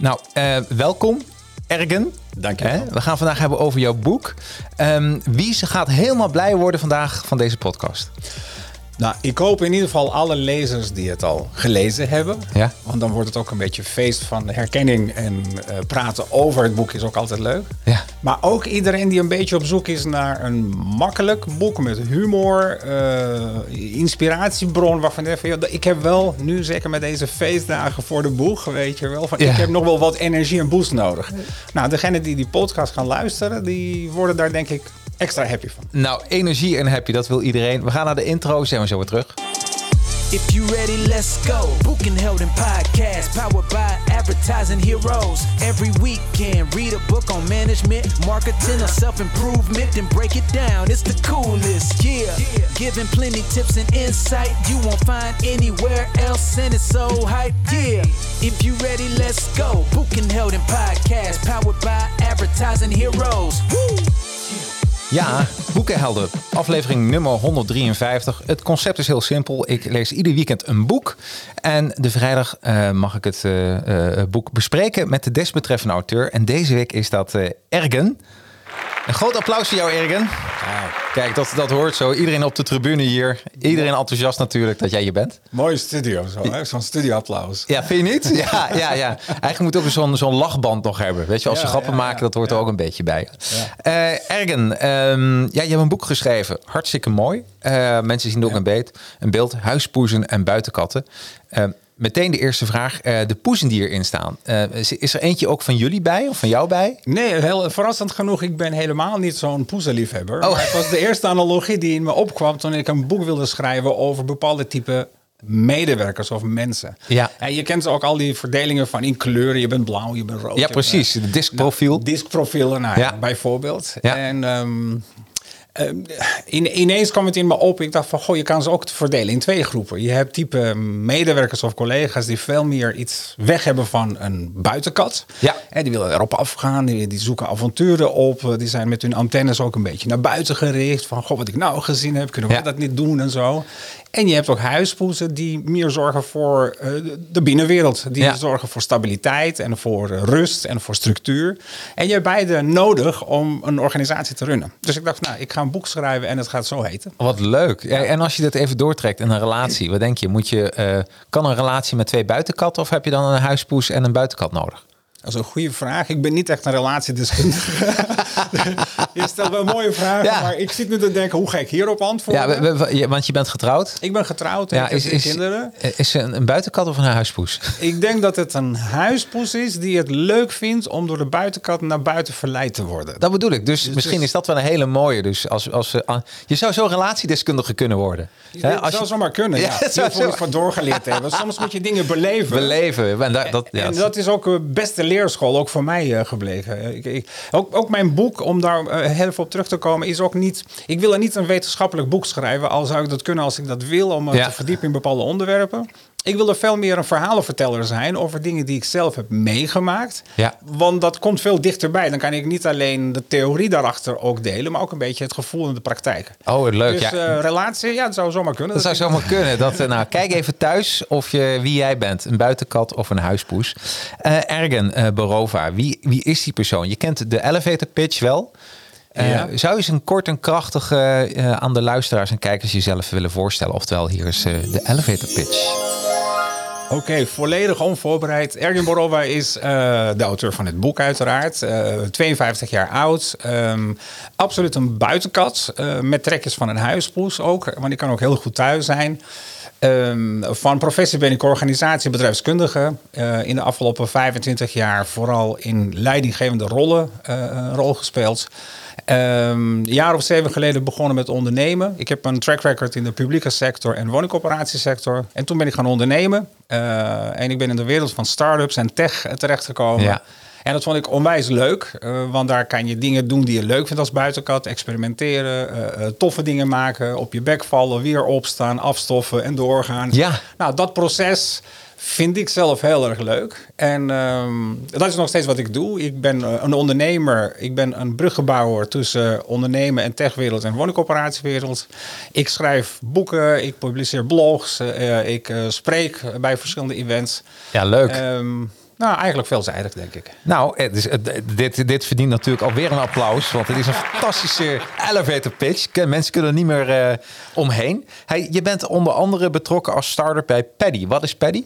Nou, uh, welkom Ergen. Dank je. We gaan vandaag hebben over jouw boek. Um, wie gaat helemaal blij worden vandaag van deze podcast? Nou, ik hoop in ieder geval alle lezers die het al gelezen hebben. Ja. Want dan wordt het ook een beetje feest van herkenning. En uh, praten over het boek is ook altijd leuk. Ja. Maar ook iedereen die een beetje op zoek is naar een makkelijk boek met humor, uh, inspiratiebron. Waarvan je van, ik heb wel nu, zeker met deze feestdagen voor de boeg, weet je wel. Van, Ja. Ik heb nog wel wat energie en boost nodig. Nou, degene die die podcast gaan luisteren, die worden daar denk ik extra happy van. Nou, energie en happy, dat wil iedereen. We gaan naar de intro, zijn we zo weer terug. If you ready, let's go. Book and Helden podcast, powered by advertising heroes. Every weekend, read a book on management, marketing, or self improvement, then break it down. It's the coolest, yeah. Giving plenty tips and insight you won't find anywhere else, and it's so hype, yeah. If you ready, let's go. Book and Helden podcast, powered by advertising heroes. Woo! Ja, Boekenhelden, aflevering nummer 153. Het concept is heel simpel. Ik lees ieder weekend een boek. En de vrijdag uh, mag ik het uh, uh, boek bespreken met de desbetreffende auteur. En deze week is dat Ergen. Een groot applaus voor jou, Ergen. Kijk, dat, dat hoort zo. Iedereen op de tribune hier. Iedereen enthousiast natuurlijk dat jij hier bent. Mooie studio, zo, zo'n studioapplaus. Ja, vind je niet? Ja, ja, ja. Eigenlijk moet ook zo'n zo'n lachband nog hebben. Weet je, als ze Ja, grappen ja, maken, dat hoort er ook een beetje bij. Eh Ergen, ehm, ja, je hebt een boek geschreven. Hartstikke mooi. Eh, mensen zien er ook een, beet, een beeld. Huispoezen en buitenkatten. Eh, meteen de eerste vraag. Eh, de poezen die erin staan. Eh, is, er eentje ook van jullie bij of van jou bij? Nee, heel verrassend genoeg. Ik ben helemaal niet zo'n poezenliefhebber. Oh. Maar het was de eerste analogie die in me opkwam toen ik een boek wilde schrijven over bepaalde type medewerkers of mensen. Ja. En je kent ook al die verdelingen van in kleuren. Je bent blauw, je bent rood. Ja, precies. De diskprofiel. Nou, nou, Ja. bijvoorbeeld. Ja. En ehm, in, ineens kwam het in me op. Ik dacht van, goh, je kan ze ook verdelen in twee groepen. Je hebt type medewerkers of collega's die veel meer iets weg hebben van een buitenkat. Ja. En die willen erop afgaan, die, die zoeken avonturen op. Die zijn met hun antennes ook een beetje naar buiten gericht. Van, goh, wat ik nou gezien heb, kunnen we Ja. dat niet doen en zo. En je hebt ook huispoezen die meer zorgen voor eh, de binnenwereld. Die Ja. zorgen voor stabiliteit en voor eh, rust en voor structuur. En je hebt beide nodig om een organisatie te runnen. Dus ik dacht, nou, ik ga een boek schrijven en het gaat zo heten. Wat leuk. Ja, en als je dit even doortrekt in een relatie, wat denk je? Moet je eh, kan een relatie met twee buitenkatten of heb je dan een huispoes en een buitenkat nodig? Dat is een goede vraag. Ik ben niet echt een relatiedeskundige. je stelt wel mooie vragen, Ja. maar ik zit nu te denken, hoe ga ik hierop antwoorden? Ja, we- we- je- want je bent getrouwd. Ik ben getrouwd en Ja, ik heb is, kinderen. is ze een, een buitenkat of een huispoes? Ik denk dat het een huispoes is die het leuk vindt om door de buitenkat naar buiten verleid te worden. Dat bedoel ik. Dus misschien dus- is dat wel een hele mooie. Dus als, als, je zou zo relatiedeskundige kunnen worden. Als zou je zomaar kunnen, Ja, ja. het zou iets van doorgeleerd hebben. Soms moet je dingen beleven. beleven. En dat, en dat is ook de beste leerschool, ook voor mij eh, gebleken. Ik, ik, ook, ook mijn boek, om daar eh, heel veel op terug te komen, is ook niet... Ik wil er niet een wetenschappelijk boek schrijven, al zou ik dat kunnen als ik dat wil, om Ja. te verdiepen in bepaalde onderwerpen. Ik wil er veel meer een verhalenverteller zijn over dingen die ik zelf heb meegemaakt. Ja. Want dat komt veel dichterbij. Dan kan ik niet alleen de theorie daarachter ook delen, maar ook een beetje het gevoel in de praktijk. Oh, leuk. Dus ja. eh, relatie, ja, dat zou zomaar kunnen. Dat zou zomaar kunnen. Dat, eh, nou, kijk even thuis of je, wie jij bent. Een buitenkat of een huispoes. Eh Ergen eh, Borova, wie, wie is die persoon? Je kent de elevator pitch wel. Zou je eens een kort en krachtig eh, aan de luisteraars en kijkers jezelf willen voorstellen? Oftewel, hier is de elevator pitch. Oké, volledig onvoorbereid. Ergen Borova is eh, de auteur van het boek uiteraard. Eh, 52 jaar oud. Ehm, absoluut een buitenkat. eh, met trekjes van een huispoes ook. Want die kan ook heel goed thuis zijn. Ehm, van professie ben ik organisatiebedrijfskundige. Eh, in de afgelopen 25 jaar vooral in leidinggevende rollen eh, een rol gespeeld. Ehm, een jaar of zeven geleden begonnen met ondernemen. Ik heb een track record in de publieke sector en woningcorporatiesector. En toen ben ik gaan ondernemen. Eh, en ik ben in de wereld van start-ups en tech terechtgekomen. Ja. En dat vond ik onwijs leuk, eh, want daar kan je dingen doen die je leuk vindt als buitenkat. Experimenteren, eh, eh, toffe dingen maken, op je bek vallen, weer opstaan, afstoffen en doorgaan. Ja. Nou, dat proces vind ik zelf heel erg leuk. En ehm, dat is nog steeds wat ik doe. Ik ben een ondernemer. Ik ben een bruggenbouwer tussen ondernemen en techwereld en woningcorporatiewereld. Ik schrijf boeken, ik publiceer blogs, ik spreek bij verschillende events. Ja, leuk. Ehm, Nou, eigenlijk veelzijdig, denk ik. Nou, het is, dit, dit verdient natuurlijk alweer een applaus. Want het is een fantastische elevator pitch. Mensen kunnen er niet meer eh, omheen. Je bent onder andere betrokken als starter bij Paddy. Wat is Paddy?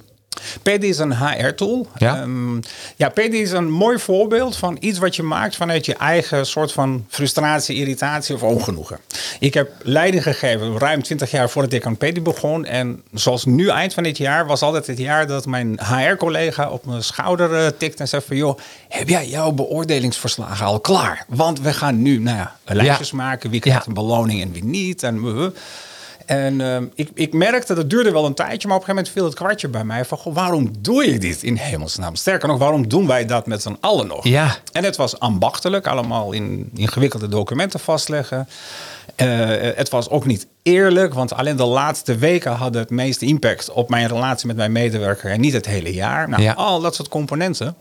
Paddy is een HR-tool. Ja. ja, Paddy is een mooi voorbeeld van iets wat je maakt vanuit je eigen soort van frustratie, irritatie of ongenoegen. Ik heb leiding gegeven ruim 20 jaar voordat ik aan Paddy begon. En zoals nu eind van dit jaar was altijd het jaar dat mijn HR-collega op mijn schouder eh, tikt en zegt van joh, heb jij jouw beoordelingsverslagen al klaar? Want we gaan nu nou ja, lijstjes maken, wie krijgt Ja. een beloning en wie niet. En uh, en ehm, ik, ik merkte, dat duurde wel een tijdje, maar op een gegeven moment viel het kwartje bij mij van, goh, waarom doe je dit in hemelsnaam? Sterker nog, waarom doen wij dat met z'n allen nog? Ja. En het was ambachtelijk, allemaal in ingewikkelde documenten vastleggen. Eh, het was ook niet eerlijk, want alleen de laatste weken hadden het meeste impact op mijn relatie met mijn medewerker en niet het hele jaar. Nou, Ja. al dat soort componenten.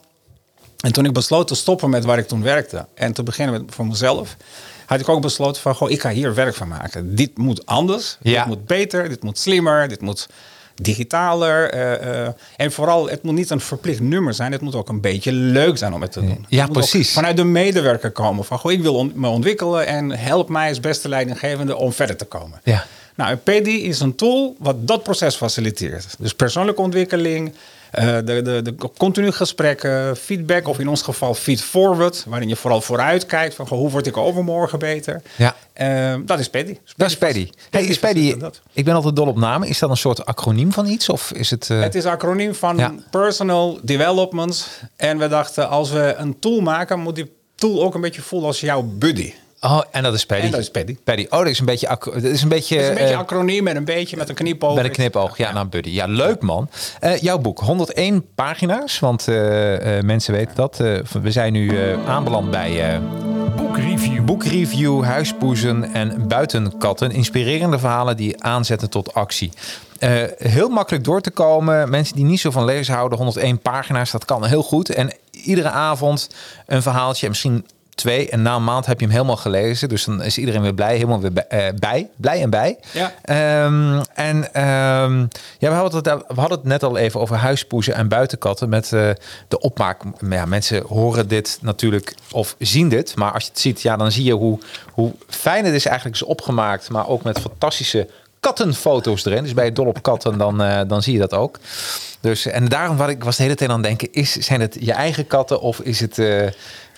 En toen ik besloot te stoppen met waar ik toen werkte en te beginnen met voor mezelf, had ik ook besloten van, goh, ik ga hier werk van maken. Dit moet anders, Ja. dit moet beter, dit moet slimmer, dit moet digitaler. eh, eh, en vooral, het moet niet een verplicht nummer zijn, het moet ook een beetje leuk zijn om het te doen. Ja, Het precies. vanuit de medewerker komen van, goh, ik wil on- me ontwikkelen en help mij als beste leidinggevende om verder te komen. Ja. Nou, en PD is een tool wat dat proces faciliteert. Dus persoonlijke ontwikkeling, de, de, de continu gesprekken, feedback of in ons geval feed-forward, waarin je vooral vooruit kijkt van goh, hoe word ik overmorgen beter. Ja. Eh, dat is PD. Dat is Paddy. Hey, is Paddy, ik ben altijd dol op namen. Is dat een soort acroniem van iets? Of is het... eh, Het is een acroniem van Ja. Personal Development. En we dachten, als we een tool maken, moet die tool ook een beetje voelen als jouw buddy. Oh, en dat is Paddy. En dat is Paddy. Paddy. Oh, dat is een beetje... Dat is een beetje... Is een beetje eh, acroniem en een beetje met een knipoog. Met een knipoog, ja, nou Buddy. Ja, leuk man. Eh, jouw boek, 101 pagina's, want eh, eh, mensen weten dat. Eh, we zijn nu eh, aanbeland bij eh, Boekreview. boekreview, huispoezen en buitenkatten. Inspirerende verhalen die aanzetten tot actie. Eh, heel makkelijk door te komen. Mensen die niet zo van lezen houden, 101 pagina's, dat kan heel goed. En iedere avond een verhaaltje, en misschien twee. En na een maand heb je hem helemaal gelezen. Dus dan is iedereen weer blij, helemaal weer bij. eh, bij blij en bij. Ja. Ehm, en ehm, ja, we hadden, het, we hadden het net al even over huispoezen en buitenkatten. Met eh, de opmaak. Ja, mensen horen dit natuurlijk of zien dit. Maar als je het ziet, ja, dan zie je hoe, hoe fijn het is eigenlijk is opgemaakt. Maar ook met fantastische kattenfoto's erin. Dus je dol op katten, dan, eh, dan zie je dat ook. Dus, en daarom wat ik was de hele tijd aan het denken. Is, zijn het je eigen katten of is het...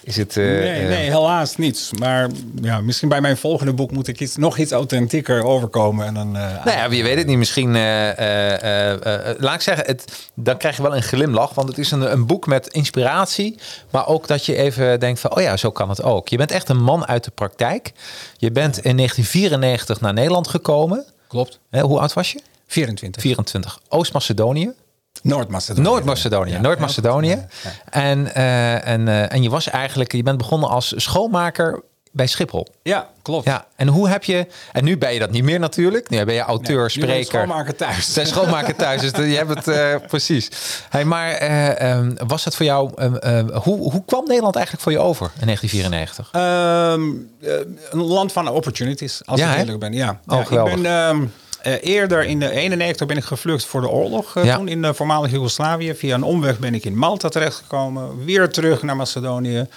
is het eh, Nee, eh, nee, helaas niet. Maar ja, misschien bij mijn volgende boek moet ik iets, nog iets authentieker overkomen. En dan, eh, Nou ja, wie weet het niet. Misschien, eh, eh, eh, eh, laat ik zeggen, het, dan krijg je wel een glimlach. Want het is een, een boek met inspiratie. Maar ook dat je even denkt van, oh ja, zo kan het ook. Je bent echt een man uit de praktijk. Je bent in 1994 naar Nederland gekomen. Klopt. Hè, hoe oud was je? 24. 24. Oost-Macedonië. Noord-Macedonië. Noord-Macedonië. Ja. Noord-Macedonië. Ja. En, eh, en, eh, en je was eigenlijk, je bent begonnen als schoonmaker bij Schiphol. Ja, klopt. Ja, en hoe heb je... En nu ben je dat niet meer natuurlijk. Nu ben je auteur, ben spreker. schoonmaker thuis. Zijn schoonmaker thuis. Dus je hebt het eh, precies. Hey, maar eh, ehm, was het voor jou... ehm, ehm, hoe, hoe kwam Nederland eigenlijk voor je over in 1994? Ehm, eh, een land van opportunities, als Ja, ik eerlijk ben. Ja. Oh, ja ik ben eh, eerder in de 91 ben ik gevlucht voor de oorlog. eh, Ja. Toen in de voormalige Joegoslavië. Via een omweg ben ik in Malta terechtgekomen. Weer terug naar Macedonië.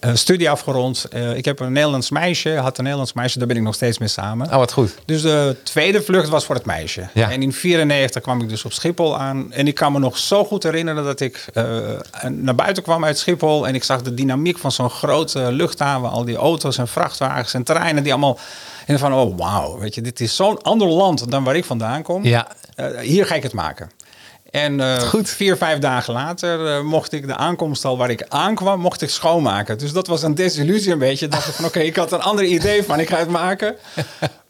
Eh, studie afgerond. Ik heb een Nederlands meisje. Had een Nederlands meisje. Daar ben ik nog steeds mee samen. Oh, wat goed. Dus de tweede vlucht was voor het meisje. Ja. En in 94 kwam ik dus op Schiphol aan. En ik kan me nog zo goed herinneren dat ik naar buiten kwam uit Schiphol. En ik zag de dynamiek van zo'n grote luchthaven. Al die auto's en vrachtwagens en treinen die allemaal... En van, oh wauw, weet je, dit is zo'n ander land dan waar ik vandaan kom. Ja. Eh, hier ga ik het maken. En eh, Goed. vier, vijf dagen later eh, mocht ik de aankomst al waar ik aankwam, mocht ik schoonmaken. Dus dat was een desillusie een beetje. Ik dacht van oké, ik had een ander idee van ik ga het maken.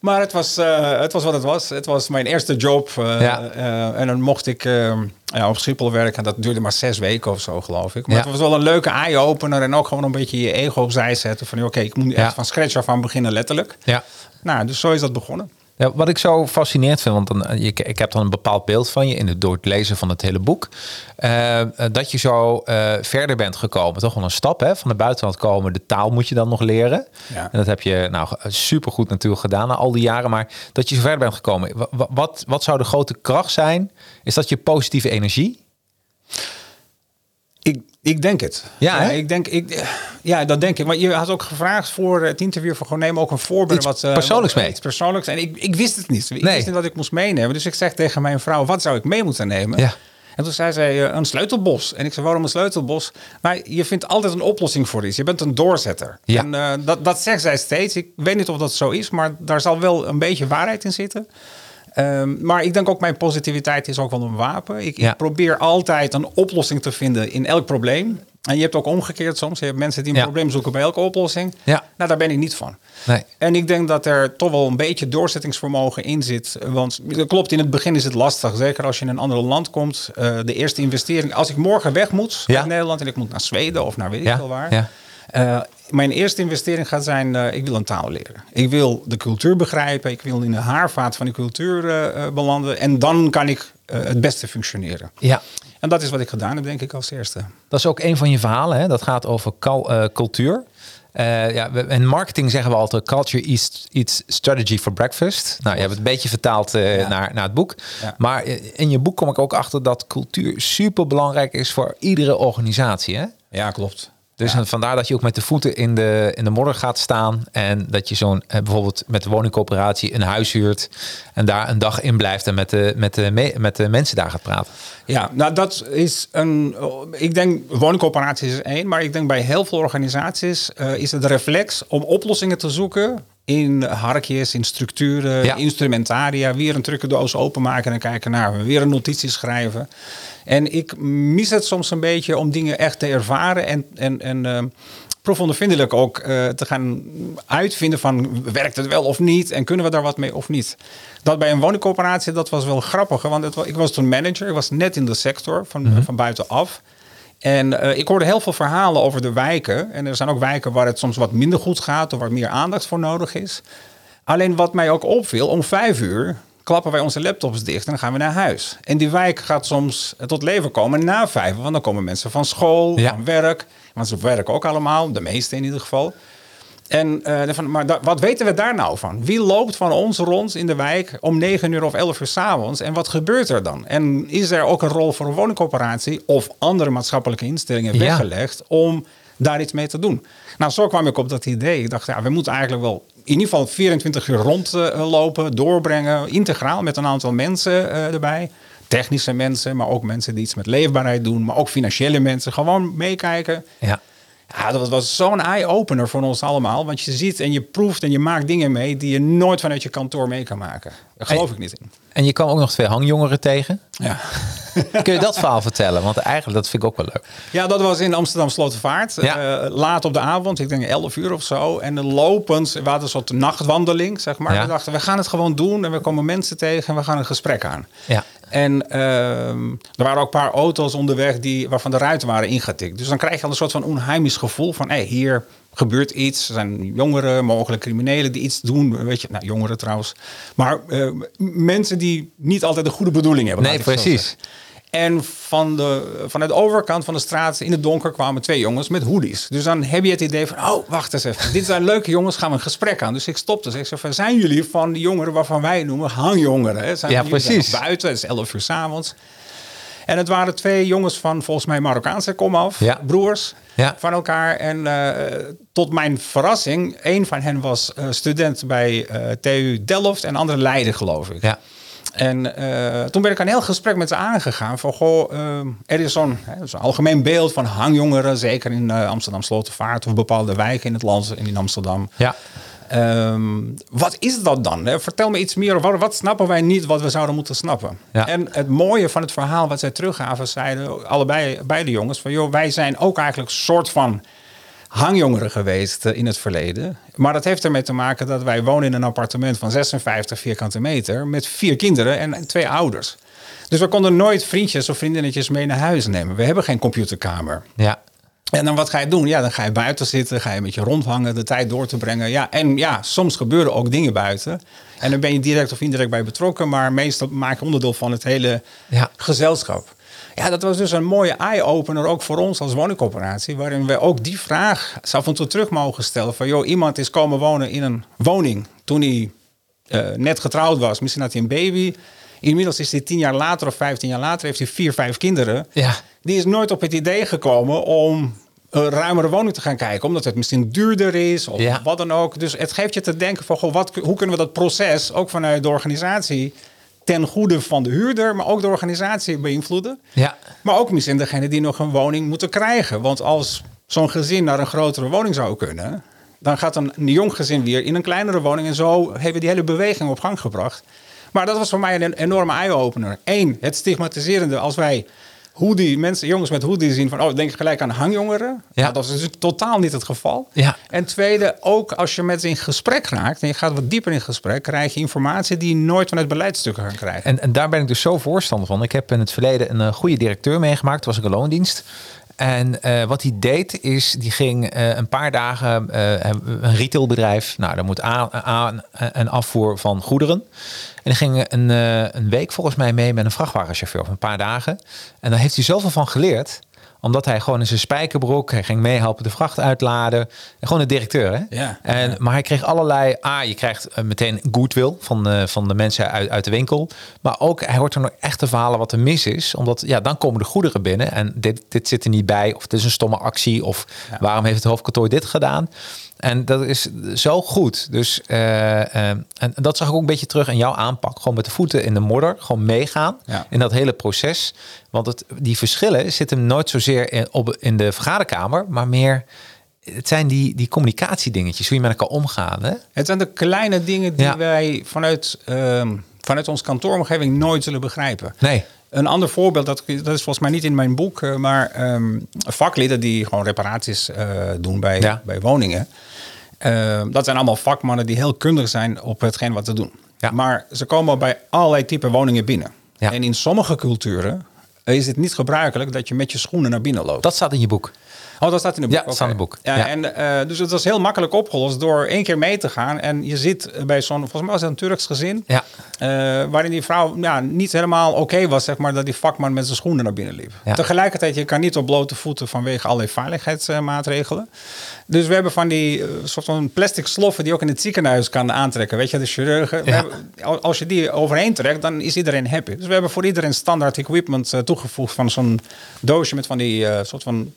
Maar het was, het was wat het was. Het was mijn eerste job. Ja. en dan mocht ik eh, ja, op Schiphol werken. Dat duurde maar zes weken of zo, geloof ik. Maar Ja. het was wel een leuke eye-opener. En ook gewoon een beetje je ego opzij zetten. Van oké, ik moet echt van scratch af aan beginnen, letterlijk. Ja. Nou, dus zo is dat begonnen. Ja, wat ik zo fascinerend vind, want dan, ik, ik heb dan een bepaald beeld van je in het, door het lezen van het hele boek. eh, eh, dat je zo eh, verder bent gekomen. Toch wel een stap hè? van de buitenland komen. De taal moet je dan nog leren. Ja. En dat heb je nou supergoed natuurlijk gedaan na al die jaren. Maar dat je zo verder bent gekomen. Wa- wa- Wat, wat zou de grote kracht zijn? Is dat je positieve energie? Ik, denk het. Ja, ik denk, ik, ja, dat denk ik. Maar je had ook gevraagd voor het interview van gewoon neem ook een voorbeeld. Iets wat, eh, persoonlijks wat- mee. Iets persoonlijks. En ik, ik wist het niet. Ik Nee. wist niet wat ik moest meenemen. Dus ik zeg tegen mijn vrouw, wat zou ik mee moeten nemen? Ja. En toen zei zij, eh, een sleutelbos. En ik zei, waarom een sleutelbos? Maar je vindt altijd een oplossing voor iets. Je bent een doorzetter. Ja. En eh, dat, dat zegt zij steeds. Ik weet niet of dat zo is, maar daar zal wel een beetje waarheid in zitten. Ehm, maar ik denk ook mijn positiviteit is ook wel een wapen. Ik, Ja. ik probeer altijd een oplossing te vinden in elk probleem. En je hebt ook omgekeerd soms. Je hebt mensen die een Ja. probleem zoeken bij elke oplossing. Ja. Nou, daar ben ik niet van. Nee. En ik denk dat er toch wel een beetje doorzettingsvermogen in zit. Want dat klopt, in het begin is het lastig. Zeker als je in een ander land komt. Eh, de eerste investering. Als ik morgen weg moet uit Nederland en ik moet naar Zweden of naar weet ik veel waar. ja. Mijn eerste investering gaat zijn, eh, ik wil een taal leren. Ik wil de cultuur begrijpen. Ik wil in de haarvaat van de cultuur eh, eh, belanden. En dan kan ik het beste functioneren. Ja. En dat is wat ik gedaan heb, denk ik, als eerste. Dat is ook een van je verhalen. Hè? Dat gaat over cultuur. Eh, ja, in marketing zeggen we altijd culture eats, eats strategy for breakfast. Nou, je hebt het een beetje vertaald Ja. naar, naar het boek. Ja. Maar in je boek kom ik ook achter dat cultuur super belangrijk is voor iedere organisatie. Hè? Ja, klopt. Dus Ja. vandaar dat je ook met de voeten in de, in de modder gaat staan. En dat je zo'n eh, bijvoorbeeld met de woningcoöperatie een huis huurt. En daar een dag in blijft en met de, met de, me- met de mensen daar gaat praten. Ja, nou dat is een. Ik denk, woningcoöperaties is één, maar ik denk bij heel veel organisaties eh, is het de reflex om oplossingen te zoeken in harkjes, in structuren, Ja. instrumentaria. Weer een trucendoos openmaken en kijken naar, weer een notitie schrijven. En ik mis het soms een beetje om dingen echt te ervaren en, en, en eh, proefondervindelijk ook eh, te gaan uitvinden van werkt het wel of niet en kunnen we daar wat mee of niet. Dat bij een woningcoöperatie, dat was wel grappig. Want het, ik was toen manager, ik was net in de sector van, van buitenaf. En eh, ik hoorde heel veel verhalen over de wijken. En er zijn ook wijken waar het soms wat minder goed gaat of waar meer aandacht voor nodig is. Alleen wat mij ook opviel, om vijf uur klappen wij onze laptops dicht en dan gaan we naar huis. En die wijk gaat soms tot leven komen na vijf, want dan komen mensen van school, Ja. van werk. Want ze werken ook allemaal, de meeste in ieder geval. En eh, van, maar da- wat weten we daar nou van? Wie loopt van ons rond in de wijk om 9 uur of 11 uur s'avonds? En wat gebeurt er dan? En is er ook een rol voor een woningcoöperatie of andere maatschappelijke instellingen Ja. weggelegd om daar iets mee te doen? Nou, zo kwam ik op dat idee. Ik dacht, ja, we moeten eigenlijk wel in ieder geval 24 uur rondlopen, doorbrengen, integraal met een aantal mensen eh, erbij. Technische mensen, maar ook mensen die iets met leefbaarheid doen, maar ook financiële mensen. Gewoon meekijken. Ja. Ja, dat was zo'n eye-opener voor ons allemaal. Want je ziet en je proeft en je maakt dingen mee die je nooit vanuit je kantoor mee kan maken. Daar geloof ik niet in. En je kwam ook nog twee hangjongeren tegen. Ja. Kun je dat verhaal vertellen? Want eigenlijk dat vind ik ook wel leuk. ja, dat was in Amsterdam Slotervaart. Ja. Eh, laat op de avond, ik denk 11 uur of zo. En dan lopend, we hadden een soort nachtwandeling, zeg maar. Ja. We dachten, we gaan het gewoon doen. En we komen mensen tegen en we gaan een gesprek aan. Ja. En ehm, er waren ook een paar auto's onderweg die, waarvan de ruiten waren ingetikt. Dus dan krijg je al een soort van onheimisch gevoel van... hé, hier gebeurt iets. Er zijn jongeren, mogelijk criminelen die iets doen. Weet je, nou, jongeren trouwens. Maar eh, mensen die niet altijd de goede bedoeling hebben. Nee, precies. En van de, vanuit de overkant van de straat in het donker kwamen twee jongens met hoodies. Dus dan heb je het idee van, oh, wacht eens even. Dit zijn leuke jongens, gaan we een gesprek aan. Dus ik stopte. Dus ik zei, van, zijn jullie van die jongeren waarvan wij noemen hangjongeren? Hè? Zijn Ja, precies. buiten, het is 11 uur s'avonds. En het waren twee jongens van volgens mij Marokkaanse komaf, Ja. broers Ja. van elkaar. En eh, tot mijn verrassing, een van hen was eh, student bij eh, TU Delft en de andere Leiden, geloof ik. Ja. En toen ben ik een heel gesprek met ze aangegaan. Van goh, er is zo'n algemeen beeld van hangjongeren, zeker in Amsterdam Slotervaart of bepaalde wijken in het land en in Amsterdam. Ja. Ehm, wat is dat dan? hè? Vertel me iets meer over wat snappen wij niet wat we zouden moeten snappen. Ja. En het mooie van het verhaal wat zij teruggaven, zeiden allebei beide jongens van joh, wij zijn ook eigenlijk een soort van hangjongeren geweest eh, in het verleden. Maar dat heeft ermee te maken dat wij wonen in een appartement van 56 vierkante meter met vier kinderen en twee ouders. Dus we konden nooit vriendjes of vriendinnetjes mee naar huis nemen. We hebben geen computerkamer. Ja. En dan wat ga je doen? Ja, dan ga je buiten zitten, ga je met je rondhangen, de tijd door te brengen. Ja, en ja, soms gebeuren ook dingen buiten. En dan ben je direct of indirect bij betrokken, maar meestal maak je onderdeel van het hele Ja. gezelschap. Ja, dat was dus een mooie eye-opener ook voor ons als woningcoöperatie, waarin we ook die vraag af en toe terug mogen stellen van, joh, iemand is komen wonen in een woning toen hij eh, net getrouwd was, misschien had hij een baby. Inmiddels is hij tien jaar later of vijftien jaar later, heeft hij vier, vijf kinderen. Ja. Die is nooit op het idee gekomen om een ruimere woning te gaan kijken. Omdat het misschien duurder is of Ja. wat dan ook. Dus het geeft je te denken van, goh, wat, hoe kunnen we dat proces ook vanuit de organisatie ten goede van de huurder, maar ook de organisatie beïnvloeden. Ja. Maar ook misschien degene die nog een woning moeten krijgen. Want als zo'n gezin naar een grotere woning zou kunnen, dan gaat een, een jong gezin weer in een kleinere woning. En zo hebben we die hele beweging op gang gebracht. Maar dat was voor mij een enorme eye-opener. Eén, het stigmatiserende als wij hoodie, mensen, jongens met hoodie zien van, oh, denk ik gelijk aan hangjongeren. Ja. Nou, dat is dus totaal niet het geval. Ja. En tweede, ook als je met ze in gesprek raakt en je gaat wat dieper in gesprek, krijg je informatie die je nooit vanuit beleidstukken gaat krijgen. En, en daar ben ik dus zo voorstander van. Ik heb in het verleden een eh, goede directeur meegemaakt. Was ik een loondienst. En eh, wat hij deed is, die ging eh, een paar dagen eh, een retailbedrijf. Nou, daar moet aan, aan afvoer van goederen. En die ging een, een week volgens mij mee met een vrachtwagenchauffeur of een paar dagen. En daar heeft hij zoveel van geleerd omdat hij gewoon in zijn spijkerbroek, hij ging meehelpen de vracht uitladen. En gewoon de directeur, hè? Ja. En, Maar hij kreeg allerlei... Ah, je krijgt eh, meteen goodwill van, eh, van de mensen uit, uit de winkel. Maar ook, hij hoort er nog echt te verhalen wat er mis is. Omdat, ja, dan komen de goederen binnen. En dit, dit zit er niet bij. Of het is een stomme actie. Of waarom heeft het hoofdkantoor dit gedaan? En dat is zo goed. Dus, eh, eh, en dat zag ik ook een beetje terug in jouw aanpak. Gewoon met de voeten in de modder. Gewoon meegaan Ja. in dat hele proces. Want het, die verschillen zitten nooit zozeer in, op, in de vergaderkamer. Maar meer... Het zijn die, die communicatiedingetjes. Hoe je met elkaar omgaan. Hè? Het zijn de kleine dingen die Ja. wij vanuit, ehm, vanuit onze kantooromgeving nooit zullen begrijpen. Nee. Een ander voorbeeld, dat, dat is volgens mij niet in mijn boek, eh, maar ehm, vaklieden die gewoon reparaties eh, doen bij, Ja. bij woningen. Ehm, dat zijn allemaal vakmannen die heel kundig zijn op hetgeen wat ze doen. Ja. Maar ze komen bij allerlei type woningen binnen. Ja. En in sommige culturen is het niet gebruikelijk dat je met je schoenen naar binnen loopt. Dat staat in je boek. Oh, dat staat in het boek. Ja, dat staat in het boek. Ja, Ja. En, eh, dus het was heel makkelijk opgelost door één keer mee te gaan. En je zit bij zo'n, volgens mij was het een Turks gezin. Ja. eh, waarin die vrouw ja, niet helemaal oké was, zeg maar, dat die vakman met zijn schoenen naar binnen liep. Ja. Tegelijkertijd, je kan niet op blote voeten vanwege allerlei veiligheidsmaatregelen. Dus we hebben van die eh, soort van plastic sloffen die ook in het ziekenhuis kan aantrekken. Weet je, de chirurgen. Hebben- als je die overheen trekt, dan is iedereen happy. Dus we hebben voor iedereen standaard equipment toegevoegd van zo'n doosje met van die soort van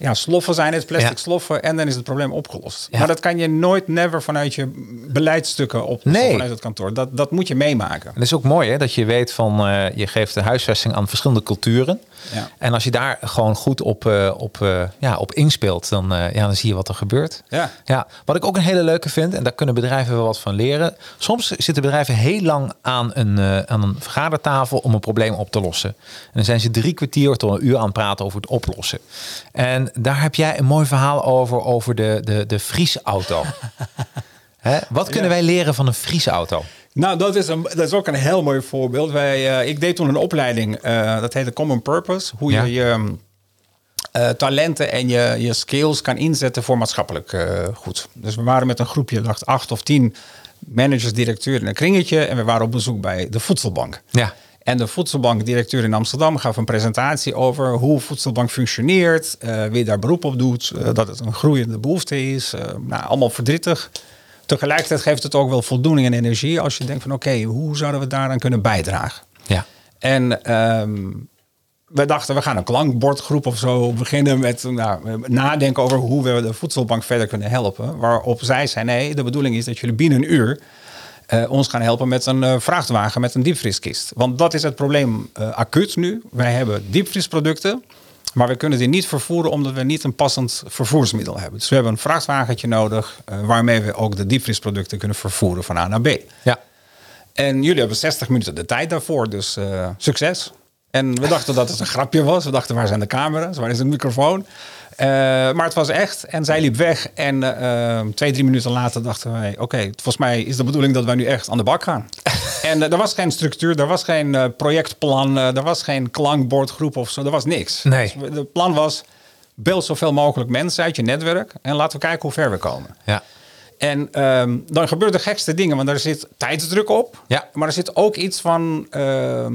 ja, sloffen zijn het, plastic Ja. sloffen. En dan is het probleem opgelost. Ja. Maar dat kan je nooit, never vanuit je beleidsstukken oplossen Nee. vanuit het kantoor. Dat, dat moet je meemaken. En dat is ook mooi hè, dat je weet van eh, je geeft de huisvesting aan verschillende culturen. Ja. En als je daar gewoon goed op, eh, op, eh, ja, op inspeelt, dan, ja, dan zie je wat er gebeurt. Ja. Ja, wat ik ook een hele leuke vind, en daar kunnen bedrijven wel wat van leren. Soms zitten bedrijven heel lang aan een, aan een vergadertafel om een probleem op te lossen. En dan zijn ze drie kwartier tot een uur aan het praten over het oplossen. En daar heb jij een mooi verhaal over, over de, de, de vriesauto. Hè? Wat kunnen wij leren van een vriesauto? Nou, dat is, een, dat is ook een heel mooi voorbeeld. Wij, eh, ik deed toen een opleiding, eh, dat heette Common Purpose. Hoe Ja. je je eh, talenten en je, je skills kan inzetten voor maatschappelijk goed. Dus we waren met een groepje, dacht acht of tien managers, directeuren in een kringetje. En we waren op bezoek bij de Voedselbank. Ja. En de voedselbankdirecteur in Amsterdam gaf een presentatie over hoe voedselbank functioneert, eh, wie daar beroep op doet, eh, dat het een groeiende behoefte is. eh, nou, allemaal verdrietig. Tegelijkertijd geeft het ook wel voldoening en energie als je denkt van oké, hoe zouden we daaraan kunnen bijdragen? Ja. En ehm, we dachten, we gaan een klankbordgroep of zo beginnen met nou, nadenken over hoe we de voedselbank verder kunnen helpen. Waarop zij zei, nee, de bedoeling is dat jullie binnen een uur eh, ons gaan helpen met een eh, vrachtwagen met een diepvrieskist. Want dat is het probleem eh, acuut nu. Wij hebben diepvriesproducten, maar we kunnen die niet vervoeren omdat we niet een passend vervoersmiddel hebben. Dus we hebben een vrachtwagentje nodig waarmee we ook de diepvriesproducten kunnen vervoeren van A naar B. Ja. En jullie hebben 60 minuten de tijd daarvoor, dus succes. En we dachten dat het een grapje was. We dachten, waar zijn de camera's? Waar is de microfoon? Eh, maar het was echt. En zij liep weg. En eh, eh, twee, drie minuten later dachten wij... oké, volgens mij is de bedoeling dat wij nu echt aan de bak gaan. en eh, er was geen structuur, er was geen eh, projectplan... er was geen klankbordgroep of zo, er was niks. Nee. Dus het plan was, bel zoveel mogelijk mensen uit je netwerk... en laten we kijken hoe ver we komen. Ja. En ehm, dan gebeuren de gekste dingen, want er zit tijdsdruk op. Ja. Maar er zit ook iets van ehm,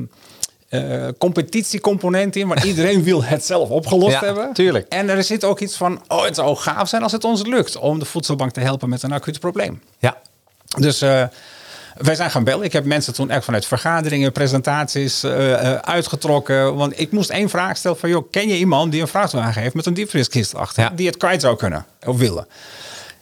eh, competitiecomponent in, waar iedereen wil het zelf opgelost Ja, hebben. tuurlijk. En er zit ook iets van, oh, het zou gaaf zijn als het ons lukt om de voedselbank te helpen met een acuut probleem. Ja. Dus eh, Wij zijn gaan bellen. Ik heb mensen toen echt vanuit vergaderingen, presentaties eh, uitgetrokken. Want ik moest één vraag stellen van, joh, ken je iemand die een vrachtwagen heeft met een diepvrieskist achter? Ja. Die het kwijt zou kunnen of willen.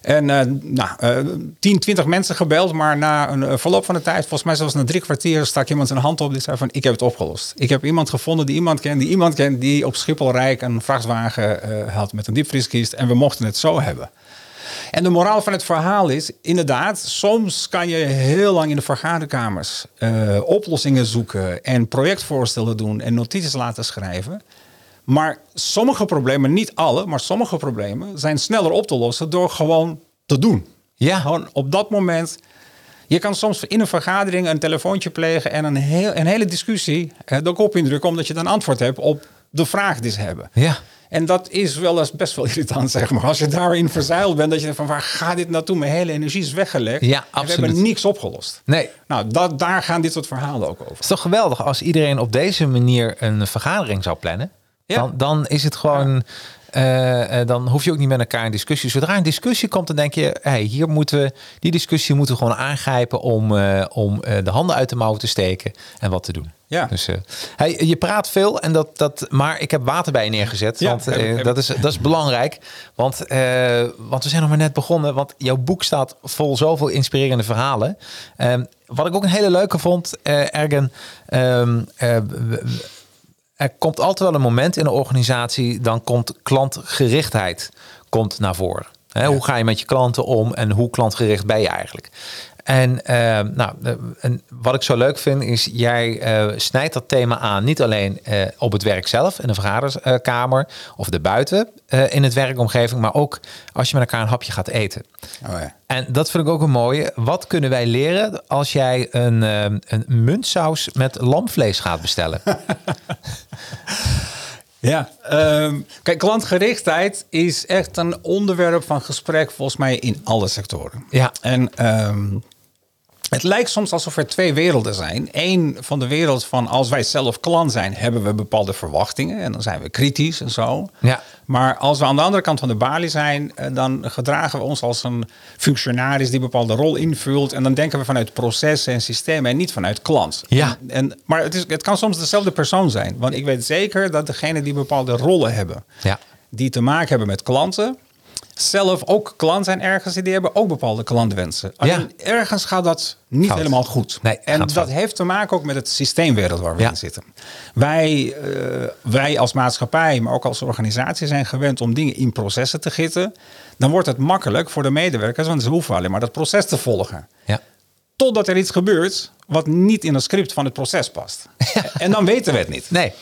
En eh, nou, eh 10, 20 mensen gebeld, maar na een eh, verloop van de tijd, volgens mij zelfs na drie kwartier, stak iemand zijn hand op die zei van, ik heb het opgelost. Ik heb iemand gevonden die iemand kent, die iemand kent die op Schiphol Rijk een vrachtwagen eh, had met een diepvrieskist en we mochten het zo hebben. En de moraal van het verhaal is, inderdaad, soms kan je heel lang in de vergaderkamers eh, oplossingen zoeken en projectvoorstellen doen en notities laten schrijven. Maar sommige problemen, niet alle, maar sommige problemen zijn sneller op te lossen door gewoon te doen. Ja. Gewoon op dat moment. Je kan soms in een vergadering een telefoontje plegen en een, heel, een hele discussie eh, de kop indrukken, omdat je dan antwoord hebt op de vraag die ze hebben. Ja. En dat is wel eens best wel irritant, zeg maar. Als je daarin verzeild bent, dat je denkt van waar gaat dit naartoe? Mijn hele energie is weggelegd. Ja, En we absoluut. hebben niks opgelost. Nee. Nou, dat, daar gaan dit soort verhalen ook over. Het is toch geweldig als iedereen op deze manier een vergadering zou plannen. Ja. Dan, dan is het gewoon. eh, eh, dan hoef je ook niet met elkaar in discussie. Zodra een discussie komt, dan denk je, hey, hier moeten we, die discussie moeten we gewoon aangrijpen om, eh, om de handen uit de mouwen te steken en wat te doen. Ja. Dus, hey, je praat veel, en dat, dat, maar ik heb water bij je neergezet. Ja, want heb heb dat, is, dat is belangrijk. Want, want we zijn nog maar net begonnen. Want jouw boek staat vol zoveel inspirerende verhalen. Ehm, wat ik ook een hele leuke vond, Ergen. ehm, eh, er komt altijd wel een moment in een organisatie, dan komt klantgerichtheid komt naar voren. Hoe ga je met je klanten om en hoe klantgericht ben je eigenlijk? En, eh, nou, en wat ik zo leuk vind is, jij eh, snijdt dat thema aan, niet alleen eh, op het werk zelf, in de vergaderkamer of erbuiten eh, in het werkomgeving, maar ook als je met elkaar een hapje gaat eten. Oh ja. En dat vind ik ook een mooie. Wat kunnen wij leren als jij een, een muntsaus met lamvlees gaat bestellen? Ja, ehm, kijk, klantgerichtheid is echt een onderwerp van gesprek volgens mij in alle sectoren. Ja. En ehm, het lijkt soms alsof er twee werelden zijn. Eén van de wereld van als wij zelf klant zijn, hebben we bepaalde verwachtingen en dan zijn we kritisch en zo. Ja. Maar als we aan de andere kant van de balie zijn, eh, dan gedragen we ons als een functionaris die een bepaalde rol invult. En dan denken we vanuit processen en systemen en niet vanuit klant. Ja. En, en, maar het, is, het kan soms dezelfde persoon zijn. Want ik weet zeker dat degenen die bepaalde rollen hebben, Ja. die te maken hebben met klanten, zelf ook klant zijn ergens. en Die hebben ook bepaalde klantwensen. Alleen ergens gaat dat niet helemaal goed. Nee, en dat heeft te maken ook met het systeemwereld waar we Ja. in zitten. Wij, eh, wij als maatschappij, maar ook als organisatie zijn gewend om dingen in processen te gieten. Dan wordt het makkelijk voor de medewerkers, want ze hoeven alleen maar dat proces te volgen. Ja. Totdat er iets gebeurt wat niet in het script van het proces past. En dan weten we het niet. Nee.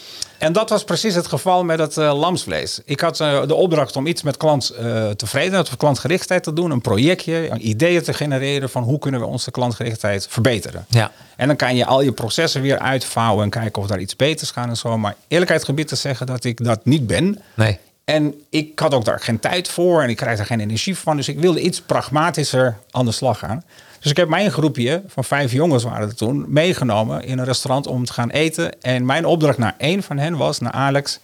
En dat was precies het geval met het eh, lamsvlees. Ik had eh, de opdracht om iets met klanttevredenheid of klantgerichtheid te doen. Een projectje, een ideeën te genereren van hoe kunnen we onze klantgerichtheid verbeteren. Ja. En dan kan je al je processen weer uitvouwen en kijken of daar iets beters gaat en zo. Maar eerlijkheid gebied te zeggen dat ik dat niet ben. Nee. En ik had ook daar geen tijd voor en ik krijg er geen energie van. Dus ik wilde iets pragmatischer aan de slag gaan. Dus ik heb mijn groepje van vijf jongens waren er toen meegenomen in een restaurant om te gaan eten. En mijn opdracht naar één van hen was, naar Alex.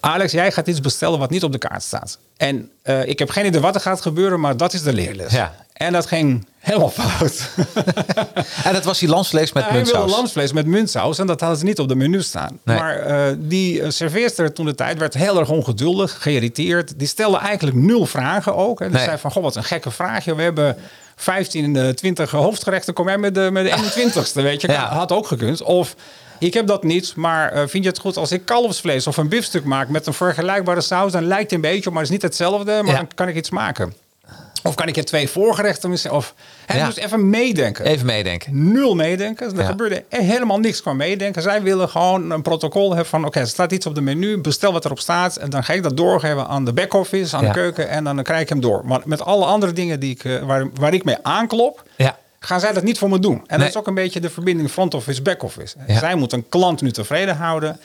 Alex, jij gaat iets bestellen wat niet op de kaart staat. En eh, ik heb geen idee wat er gaat gebeuren, maar dat is de leerles. Ja. En dat ging helemaal fout. En dat was die lamsvlees met Hij wilde muntsaus. lamsvlees met muntsaus en dat hadden ze niet op de menu staan. Nee. Maar eh, die uh, serveerster toen de tijd werd heel erg ongeduldig, geïrriteerd. Die stelde eigenlijk nul vragen ook. Hè. Die Nee. zei van, goh, wat een gekke vraagje. We hebben 15, eh, 20 hoofdgerechten. Kom jij met de, met de 21ste, weet je. Ja. Had ook gekund. Of... Ik heb dat niet, maar eh, vind je het goed als ik kalfsvlees of een biefstuk maak met een vergelijkbare saus? Dan lijkt het een beetje, maar het is niet hetzelfde. Maar Ja. dan kan ik iets maken. Of kan ik je twee voorgerechten missen? Of hij Ja. moest even meedenken Even meedenken. nul meedenken. Er Ja. gebeurde helemaal niks qua meedenken. Zij willen gewoon een protocol hebben van... oké, er staat iets op de menu, bestel wat erop staat... en dan ga ik dat doorgeven aan de back-office, aan Ja. de keuken... en dan krijg ik hem door. Maar met alle andere dingen die ik, eh, waar, waar ik mee aanklop... Ja. gaan zij dat niet voor me doen. En Nee. dat is ook een beetje de verbinding front-office, back-office. Ja. Zij moet een klant nu tevreden houden...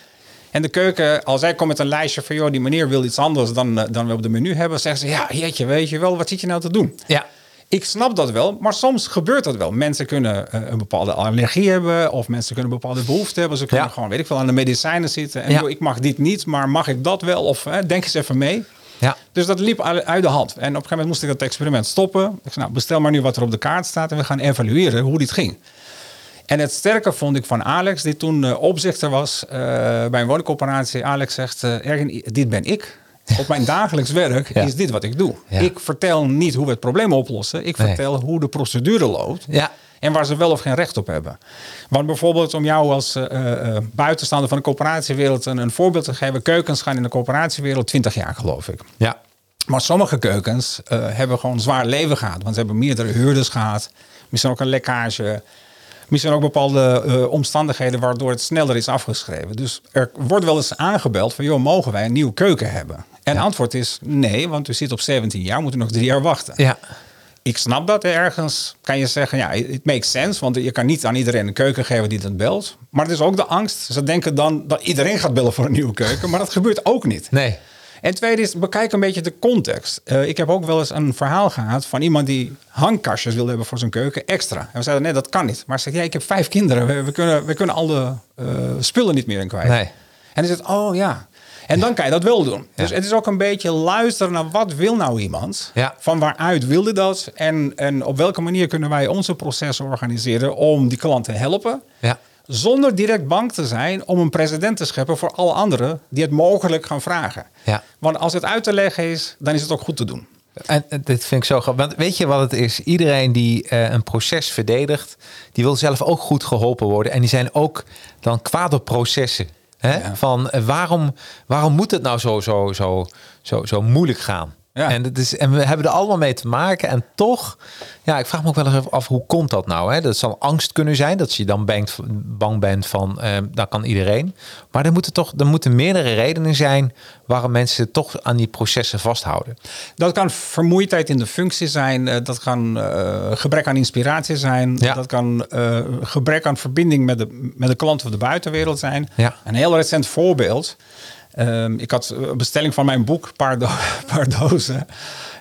En de keuken, als zij komt met een lijstje van... joh, die meneer wil iets anders dan, eh, dan we op de menu hebben... zeggen ze, ja, jeetje, weet je wel, wat zit je nou te doen? Ja. Ik snap dat wel, maar soms gebeurt dat wel. Mensen kunnen eh, een bepaalde allergie hebben of mensen kunnen een bepaalde behoefte hebben. Ze kunnen Ja. gewoon, weet ik veel, aan de medicijnen zitten. En Ja. joh, ik mag dit niet, maar mag ik dat wel? Of hè, denk eens even mee. Ja. Dus dat liep uit de hand. En op een gegeven moment moest ik dat experiment stoppen. Ik zei, nou, bestel maar nu wat er op de kaart staat en we gaan evalueren hoe dit ging. En het sterke vond ik van Alex, die toen eh, opzichter was eh, bij een woningcoöperatie. Alex zegt, eh, Ergen, dit ben ik. Op mijn dagelijks werk Ja. is dit wat ik doe. Ja. Ik vertel niet hoe we het probleem oplossen. Ik Nee. vertel hoe de procedure loopt. Ja. En waar ze wel of geen recht op hebben. Want bijvoorbeeld om jou als eh, buitenstaander van de coöperatiewereld een, een voorbeeld te geven. Keukens gaan in de coöperatiewereld 20 jaar geloof ik. Ja. Maar sommige keukens hebben gewoon zwaar leven gehad. Want ze hebben meerdere huurders gehad. Misschien ook een lekkage. Misschien ook bepaalde eh, omstandigheden waardoor het sneller is afgeschreven. Dus er wordt wel eens aangebeld van... joh, mogen wij een nieuwe keuken hebben? En het antwoord is nee, want u zit op 17 jaar. Moet u nog drie jaar wachten. Ja. Ik snap dat ergens. Kan je zeggen, ja, it makes sense. Want je kan niet aan iedereen een keuken geven die dat belt. Maar het is ook de angst. Ze denken dan dat iedereen gaat bellen voor een nieuwe keuken. Maar dat gebeurt ook niet. Nee. En tweede is, bekijk een beetje de context. Eh, ik heb ook wel eens een verhaal gehad van iemand die hangkastjes wilde hebben voor zijn keuken extra. En we zeiden, nee, dat kan niet. Maar hij zegt, ja, ik heb vijf kinderen. We, we kunnen, we kunnen al de eh, spullen niet meer in kwijt. Nee. En hij zegt, oh ja. En dan kan je dat wel doen. Dus het is ook een beetje luisteren naar wat wil nou iemand? Ja. Van waaruit wilde dat? En, en op welke manier kunnen wij onze processen organiseren om die klant te helpen? Ja. Zonder direct bang te zijn om een president te scheppen voor alle anderen die het mogelijk gaan vragen. Ja. Want als het uit te leggen is, dan is het ook goed te doen. En en dit vind ik zo grappig. Want weet je wat het is? Iedereen die eh, een proces verdedigt, die wil zelf ook goed geholpen worden. En die zijn ook dan kwaad op processen. Hè? Ja. Van eh, waarom, waarom moet het nou zo, zo, zo, zo, zo moeilijk gaan? Ja. En, het is, en we hebben er allemaal mee te maken. En toch, ja, ik vraag me ook wel eens af, hoe komt dat nou? Hè? Dat zal angst kunnen zijn, dat je dan bang, bang bent van, eh, dat kan iedereen. Maar er moeten toch, er moeten meerdere redenen zijn waarom mensen toch aan die processen vasthouden. Dat kan vermoeidheid in de functie zijn. eh, Dat kan eh, gebrek aan inspiratie zijn. Ja. Dat kan gebrek aan verbinding met de, met de klant of de buitenwereld zijn. Ja. Een heel recent voorbeeld. Ehm, ik had een bestelling van mijn boek, een paar, do paar dozen.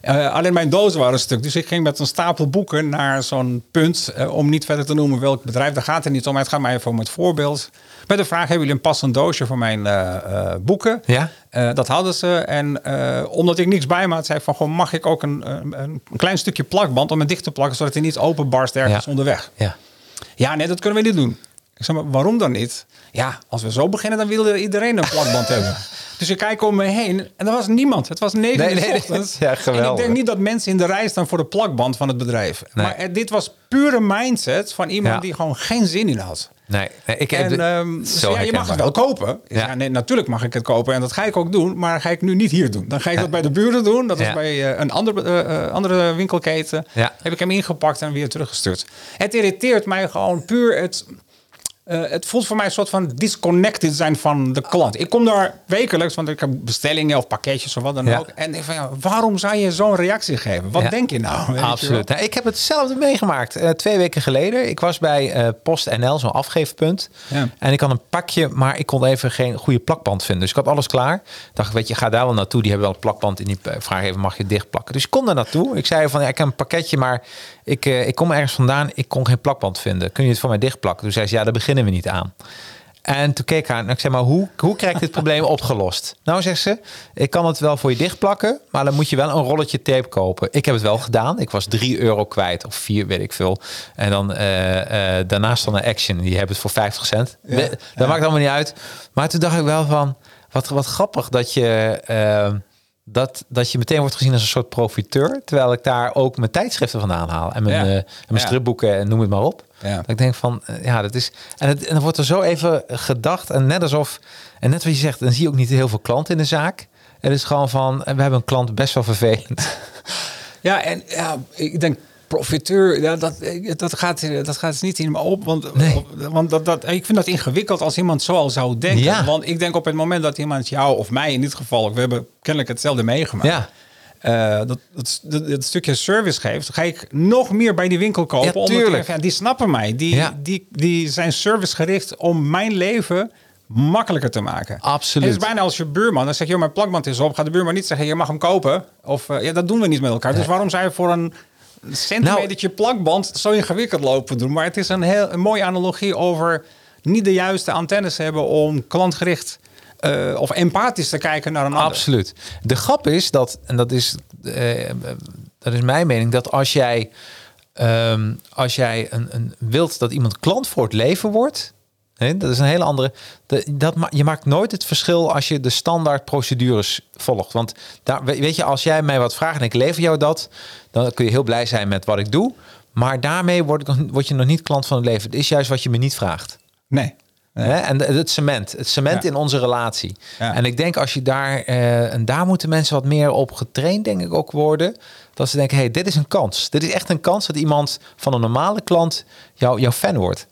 Eh, alleen mijn dozen waren stuk. Dus ik ging met een stapel boeken naar zo'n punt. eh, om niet verder te noemen welk bedrijf. Daar gaat het niet om. Maar het gaat mij even om het voorbeeld. Met de vraag: hebben jullie een passend doosje voor mijn eh, boeken? Ja. Dat hadden ze. En omdat ik niks bij me had, zei ik van gewoon mag ik ook een, een, een klein stukje plakband om het dicht te plakken, zodat hij niet openbarst ergens Ja. onderweg. Ja. Ja, nee, dat kunnen we niet doen. Ik zeg maar, waarom dan niet? Ja, als we zo beginnen, dan wilde iedereen een plakband hebben. Dus ik kijk om me heen en er was niemand. Het was negen Nee, uur nee, ochtends. Ja, en ik geweldig. denk niet dat mensen in de rij staan voor de plakband van het bedrijf. Nee. Maar eh, dit was pure mindset van iemand Ja. die gewoon geen zin in had. Nee, nee ik heb En zo ja, je mag het wel kopen. Ja. Ja. nee, natuurlijk mag ik het kopen en dat ga ik ook doen. Maar ga ik nu niet hier doen. Dan ga ik dat bij de buren doen. Dat was Ja. bij eh, een andere, eh, andere winkelketen. Heb ik hem ingepakt en weer teruggestuurd. Het irriteert mij gewoon puur het... eh, het voelt voor mij een soort van disconnected zijn van de klant. Ik kom daar wekelijks, want ik heb bestellingen of pakketjes of wat dan Ja. ook. En ik denk van ja, waarom zou je zo'n reactie geven? Wat Ja. denk je nou? Je? Absoluut. Nou, ik heb hetzelfde meegemaakt. Eh, twee weken geleden. Ik was bij eh, Post NL, zo'n afgeefpunt. Ja. En ik had een pakje, maar ik kon even geen goede plakband vinden. Dus ik had alles klaar. Dacht, weet je, ga daar wel naartoe. Die hebben wel een plakband in die eh, vraag even, mag je dicht plakken? Dus ik kon daar naartoe. Ik zei van, ja, ik heb een pakketje, maar ik, eh, ik kom ergens vandaan. Ik kon geen plakband vinden. Kun je het voor mij dicht plakken? Toen zei ze, ja, daar beginnen we niet aan. En toen keek ik haar en ik zei, maar hoe, hoe krijg ik dit probleem opgelost? Nou, zegt ze, ik kan het wel voor je dichtplakken, maar dan moet je wel een rolletje tape kopen. Ik heb het wel gedaan. Ik was 3 euro kwijt, of 4, weet ik veel. En dan eh, eh, daarnaast dan een Action, die hebben het voor 50 cent. We- dat maakt allemaal niet uit. Maar toen dacht ik wel van, wat, wat grappig dat je... dat, dat je meteen wordt gezien als een soort profiteur. Terwijl ik daar ook mijn tijdschriften vandaan haal. En mijn, Ja. eh, en mijn Ja. stripboeken en noem het maar op. Ja. Dat ik denk van, eh, ja, dat is... En, het, en dan wordt er zo even gedacht. En net alsof... En net wat je zegt, dan zie je ook niet heel veel klanten in de zaak. Het is gewoon van, en we hebben een klant best wel vervelend. Ja, en ja, ik denk profiteur, ja, dat, dat, gaat, dat gaat niet in me op. Want, Nee. want dat, dat, ik vind dat ingewikkeld als iemand zo al zou denken. Ja. Want ik denk op het moment dat iemand jou of mij in dit geval, we hebben kennelijk hetzelfde meegemaakt. Ja. eh, dat, dat, dat, dat stukje service geeft, ga ik nog meer bij die winkel kopen. Ja, tuurlijk. die snappen mij. Die, Ja. die, die zijn servicegericht om mijn leven makkelijker te maken. Absoluut. Het is bijna als je buurman, dan zeg je, "Joh, mijn plakband is op. Gaat de buurman niet zeggen, je mag hem kopen. Of eh, ja, dat doen we niet met elkaar. Dus waarom zou je voor een centimetertje plakband zo ingewikkeld lopen doen? Maar het is een heel een mooie analogie over niet de juiste antennes hebben om klantgericht eh, of empathisch te kijken naar een ander. Absoluut. De grap is dat, en dat is, eh, dat is mijn mening, dat als jij, ehm, als jij een, een, wilt dat iemand klant voor het leven wordt, dat is een hele andere. De, dat, je maakt nooit het verschil als je de standaard procedures volgt. Want daar, we- weet je, als jij mij wat vraagt en ik lever jou dat, dan kun je heel blij zijn met wat ik doe. Maar daarmee word, ik word je nog niet klant van het leven. Het is juist wat je me niet vraagt. Nee. En het cement, het cement Ja. in onze relatie. Ja. En ik denk als je daar, eh, en daar moeten mensen wat meer op getraind, denk ik ook worden. Dat ze denken, hey, dit is een kans. Dit is echt een kans dat iemand van een normale klant jou, jouw fan wordt.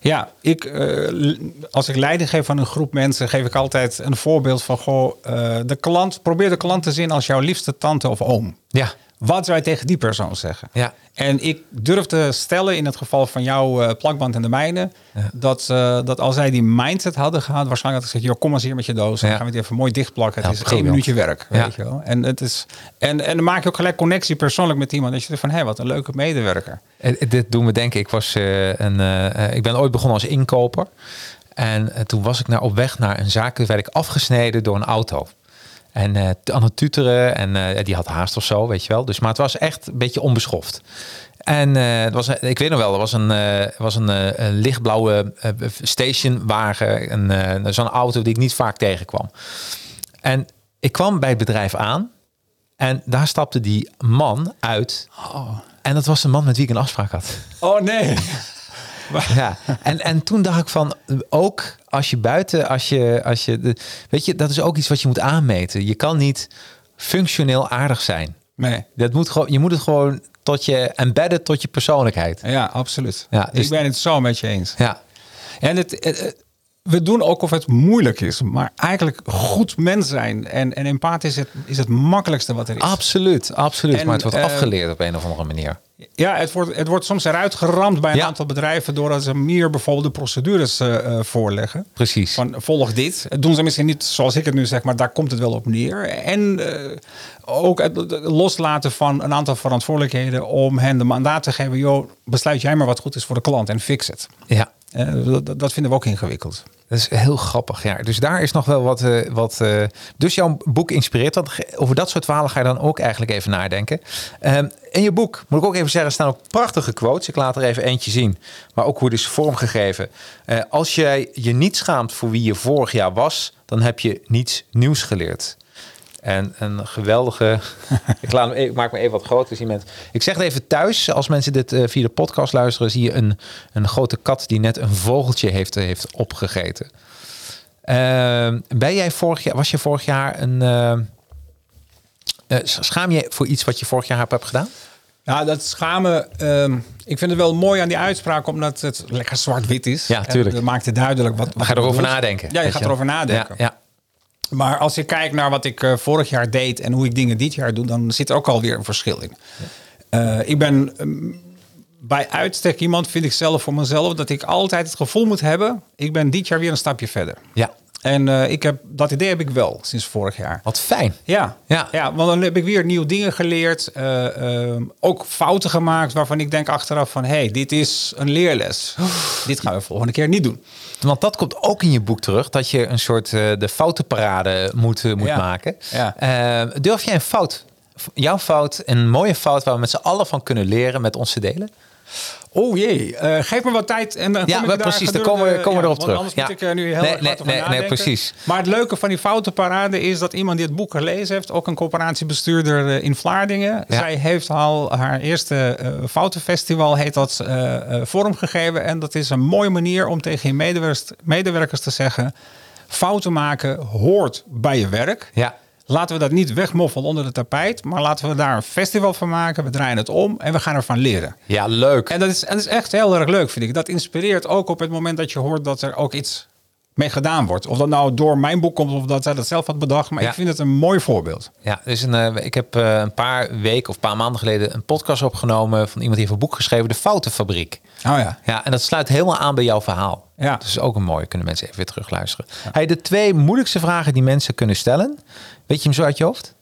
Ja, ik, eh, als ik leiding geef aan een groep mensen, geef ik altijd een voorbeeld van: goh, eh, de klant, probeer de klant te zien als jouw liefste tante of oom. Ja, Wat zou je tegen die persoon zeggen? Ja. En ik durf te stellen in het geval van jouw eh, plakband en de mijne, dat, eh, dat als zij die mindset hadden gehad, waarschijnlijk had ik gezegd, joh, kom eens hier met je doos, dan Ja. gaan we het even mooi dichtplakken. Het Ja, is één minuutje werk, weet je wel. En, het is, en, en dan maak je ook gelijk connectie persoonlijk met iemand. Dat je van, hé, wat een leuke medewerker. Eh, dit doen we denken. Ik, was, eh, een, ik ben ooit begonnen als inkoper. En toen was ik naar, op weg naar een zaak. Toen werd ik afgesneden door een auto. En eh, aan het tuteren. En eh, die had haast of zo, weet je wel. Dus, maar het was echt een beetje onbeschoft. En eh, het was, ik weet nog wel, er was een, was een, een lichtblauwe stationwagen. Een, Zo'n auto die ik niet vaak tegenkwam. En ik kwam bij het bedrijf aan. En daar stapte die man uit. En dat was de man met wie ik een afspraak had. Oh nee. Ja, en, en toen dacht ik van, ook als je buiten, als je, als je, de- weet je, dat is ook iets wat je moet aanmeten. Je kan niet functioneel aardig zijn. Nee. Dat moet gewoon, je moet het gewoon tot je embedden tot je persoonlijkheid. Ja, absoluut. Ja, dus- ik ben het zo met je eens. Ja, En het, het- het- we doen ook of het moeilijk is, maar eigenlijk goed mens zijn en, en empath is het, is het makkelijkste wat er is. absoluut, absoluut. En, maar het wordt eh, afgeleerd op een of andere manier. Ja, het wordt, het wordt soms eruit geramd bij een Ja. aantal bedrijven doordat ze meer bijvoorbeeld de procedures eh, eh, voorleggen. Precies. Van volg dit. Dat doen ze misschien niet zoals ik het nu zeg, maar daar komt het wel op neer. En ook het loslaten van een aantal verantwoordelijkheden om hen de mandaat te geven. Joh, besluit jij maar wat goed is voor de klant en fix het. Ja, dat, vinden we ook ingewikkeld. dat is heel grappig. Ja. Dus daar is nog wel wat. eh, wat eh, dus jouw boek inspireert dat. Over dat soort verhalen ga je dan ook eigenlijk even nadenken. Ehm, in je boek, moet ik ook even zeggen, staan ook prachtige quotes. Ik laat er even eentje zien. Maar ook hoe het is vormgegeven. Eh, als jij je niet schaamt voor wie je vorig jaar was, dan heb je niets nieuws geleerd. En een geweldige. ik, laat hem, ik maak me even wat groter. Zie met. Ik zeg het even thuis. Als mensen dit eh, via de podcast luisteren, zie je een, een grote kat die net een vogeltje heeft, eh, heeft opgegeten. Ehm, ben jij vorig jaar, was je vorig jaar een. eh, schaam je voor iets wat je vorig jaar hebt gedaan? Ja, dat schamen. ehm, ik vind het wel mooi aan die uitspraak, omdat het lekker zwart-wit is. Ja, En tuurlijk. Dat maakt het duidelijk wat. Wat ga je erover nadenken. Ja, je gaat erover nadenken. Ja, ja. Maar als ik kijk naar wat ik eh, vorig jaar deed en hoe ik dingen dit jaar doe, dan zit er ook alweer een verschil in. Eh, ik ben ehm, bij uitstek iemand, vind ik zelf voor mezelf, dat ik altijd het gevoel moet hebben, ik ben dit jaar weer een stapje verder. ja. En eh, ik heb, dat idee heb ik wel sinds vorig jaar. Wat fijn. Ja, Ja. ja. want dan heb ik weer nieuwe dingen geleerd. eh, ehm, ook fouten gemaakt waarvan ik denk achteraf van... hé, hey, dit is een leerles. dit gaan we volgende keer niet doen. Want dat komt ook in je boek terug. Dat je een soort eh, de foutenparade moet, moet Ja. maken. Ja. Durf jij een fout, jouw fout, een mooie fout waar we met z'n allen van kunnen leren met ons te delen? Oh jee, eh, geef me wat tijd en dan kom Ja, ik maar daar precies, daar gedurende- komen we- komen we ja, erop terug. Anders Ja. moet ik er nu heel Nee, erg nee, nee, precies. Maar het leuke van die foutenparade is dat iemand die het boek gelezen heeft... ook een coöperatiebestuurder eh, in Vlaardingen. Ja. Zij heeft al haar eerste eh foutenfestival, heet dat, eh, eh, vormgegeven. En dat is een mooie manier om tegen je medewerkers, medewerkers te zeggen... fouten maken hoort bij je werk. Ja. Laten we dat niet wegmoffelen onder de tapijt... maar laten we daar een festival van maken. We draaien het om en we gaan ervan leren. Ja, leuk. En dat is, en dat is echt heel erg leuk, vind ik. Dat inspireert ook op het moment dat je hoort dat er ook iets mee gedaan wordt. Of dat nou door mijn boek komt of dat zij dat zelf had bedacht. Maar Ja. ik vind het een mooi voorbeeld. Ja, dus een, eh, ik heb eh, een paar weken of een paar maanden geleden een podcast opgenomen van iemand die heeft een boek geschreven, De Foutenfabriek. Oh ja. Ja, en dat sluit helemaal aan bij jouw verhaal. Ja. Dus ook een mooie, kunnen mensen even weer terugluisteren. Hey, de twee moeilijkste vragen die mensen kunnen stellen, weet je hem zo uit je hoofd?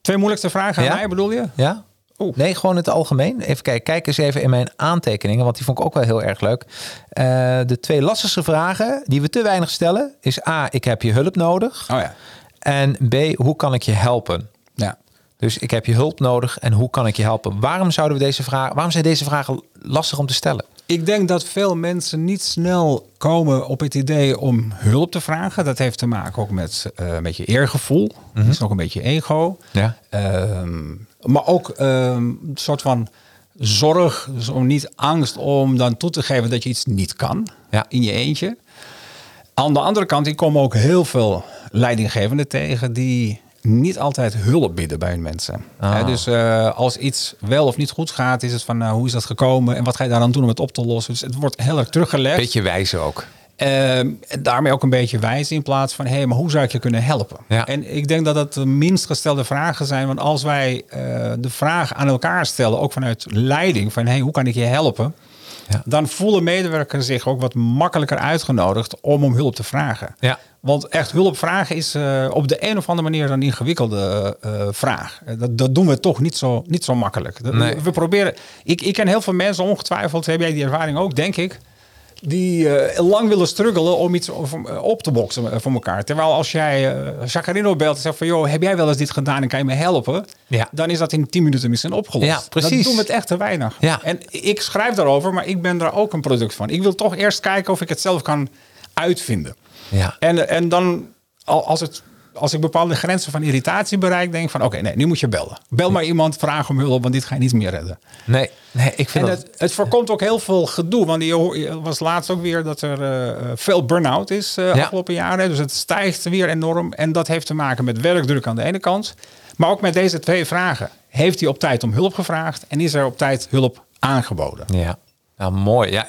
Twee moeilijkste vragen aan Ja? mij, bedoel je? Ja? Oeh. Nee, gewoon het algemeen. Even kijken, kijk eens even in mijn aantekeningen, want die vond ik ook wel heel erg leuk. Eh, de twee lastigste vragen die we te weinig stellen is A, ik heb je hulp nodig. Oh ja. En B, hoe kan ik je helpen? Ja. Dus ik heb je hulp nodig en hoe kan ik je helpen? Waarom zouden we deze vragen, waarom zijn deze vragen lastig om te stellen? Ik denk dat veel mensen niet snel komen op het idee om hulp te vragen. Dat heeft te maken ook met eh, een beetje eergevoel. Dat is ook een beetje ego. Ja. Ehm, maar ook ehm, een soort van zorg, dus om niet angst om dan toe te geven dat je iets niet kan Ja. in je eentje. Aan de andere kant, ik kom ook heel veel leidinggevenden tegen die niet altijd hulp bieden bij hun mensen. Ah. Dus eh, als iets wel of niet goed gaat, is het van nou, hoe is dat gekomen en wat ga je daar dan doen om het op te lossen? Dus het wordt heel erg teruggelegd. Beetje wijzen ook. Ehm, daarmee ook een beetje wijzen in plaats van... hé, hey, maar hoe zou ik je kunnen helpen? Ja. En ik denk dat dat de minst gestelde vragen zijn. Want als wij eh, de vraag aan elkaar stellen, ook vanuit leiding... van hé, hey, hoe kan ik je helpen? Ja. Dan voelen medewerkers zich ook wat makkelijker uitgenodigd om om hulp te vragen. Ja. Want echt hulp vragen is eh, op de een of andere manier een ingewikkelde eh, vraag. Dat, dat doen we toch niet zo, niet zo makkelijk. Dat- Nee. We proberen. Ik, ik ken heel veel mensen, ongetwijfeld heb jij die ervaring ook, denk ik. Die eh, lang willen struggelen om iets over- op te boksen eh, voor elkaar. Terwijl als jij uh, Jacarino belt en zegt van... joh, heb jij wel eens dit gedaan en kan je me helpen? Ja. Dan is dat in 10 minuten misschien opgelost. Ja, precies. Dat doen we het echt te weinig. Ja. En ik schrijf daarover, maar ik ben daar ook een product van. Ik wil toch eerst kijken of ik het zelf kan uitvinden. Ja. En, en dan, al- als, het, als ik bepaalde grenzen van irritatie bereik, denk ik van oké, nee, nu moet je bellen. Bel maar iemand, vraag om hulp, want dit ga je niet meer redden. Nee, nee, ik vind En dat... het, het voorkomt ook heel veel gedoe. Want je was laatst ook weer dat er eh, veel burn-out is eh Ja. afgelopen jaren. Dus het stijgt weer enorm. En dat heeft te maken met werkdruk aan de ene kant. Maar ook met deze twee vragen. Heeft hij op tijd om hulp gevraagd? En is er op tijd hulp aangeboden? Ja, nou mooi. Ja,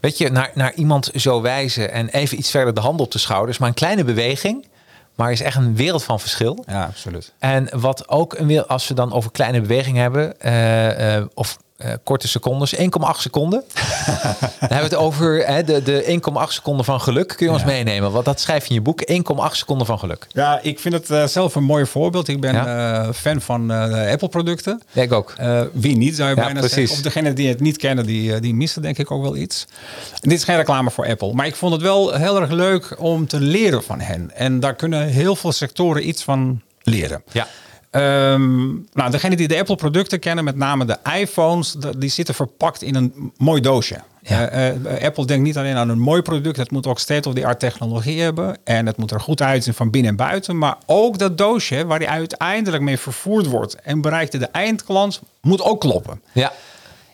weet je, naar, naar iemand zo wijzen en even iets verder de hand op de schouders, maar een kleine beweging, maar is echt een wereld van verschil. Ja, absoluut. En wat ook een wereld, als we dan over kleine beweging hebben, eh, eh, of eh, korte secondes, 1,8 seconden. dan hebben we het over hè, de, de 1,8 seconden van geluk. Kun je ons meenemen? Want dat schrijf je in je boek, 1,8 seconden van geluk. Ja, ik vind het eh, zelf een mooi voorbeeld. Ik ben Ja. eh, fan van Apple-producten. Ja, ik ook. Wie niet, zou je Ja, bijna precies. zeggen. Of degenen die het niet kennen, die, die missen denk ik ook wel iets. Dit is geen reclame voor Apple. Maar ik vond het wel heel erg leuk om te leren van hen. En daar kunnen heel veel sectoren iets van leren. Ja. Ehm, nou, degenen die de Apple-producten kennen, met name de iPhones, de- die zitten verpakt in een mooi doosje. Ja. Eh, eh, Apple denkt niet alleen aan een mooi product, het moet ook state-of-the-art technologie hebben. En het moet er goed uitzien van binnen en buiten. Maar ook dat doosje waar die uiteindelijk mee vervoerd wordt en bereikt de eindklant, moet ook kloppen. Ja.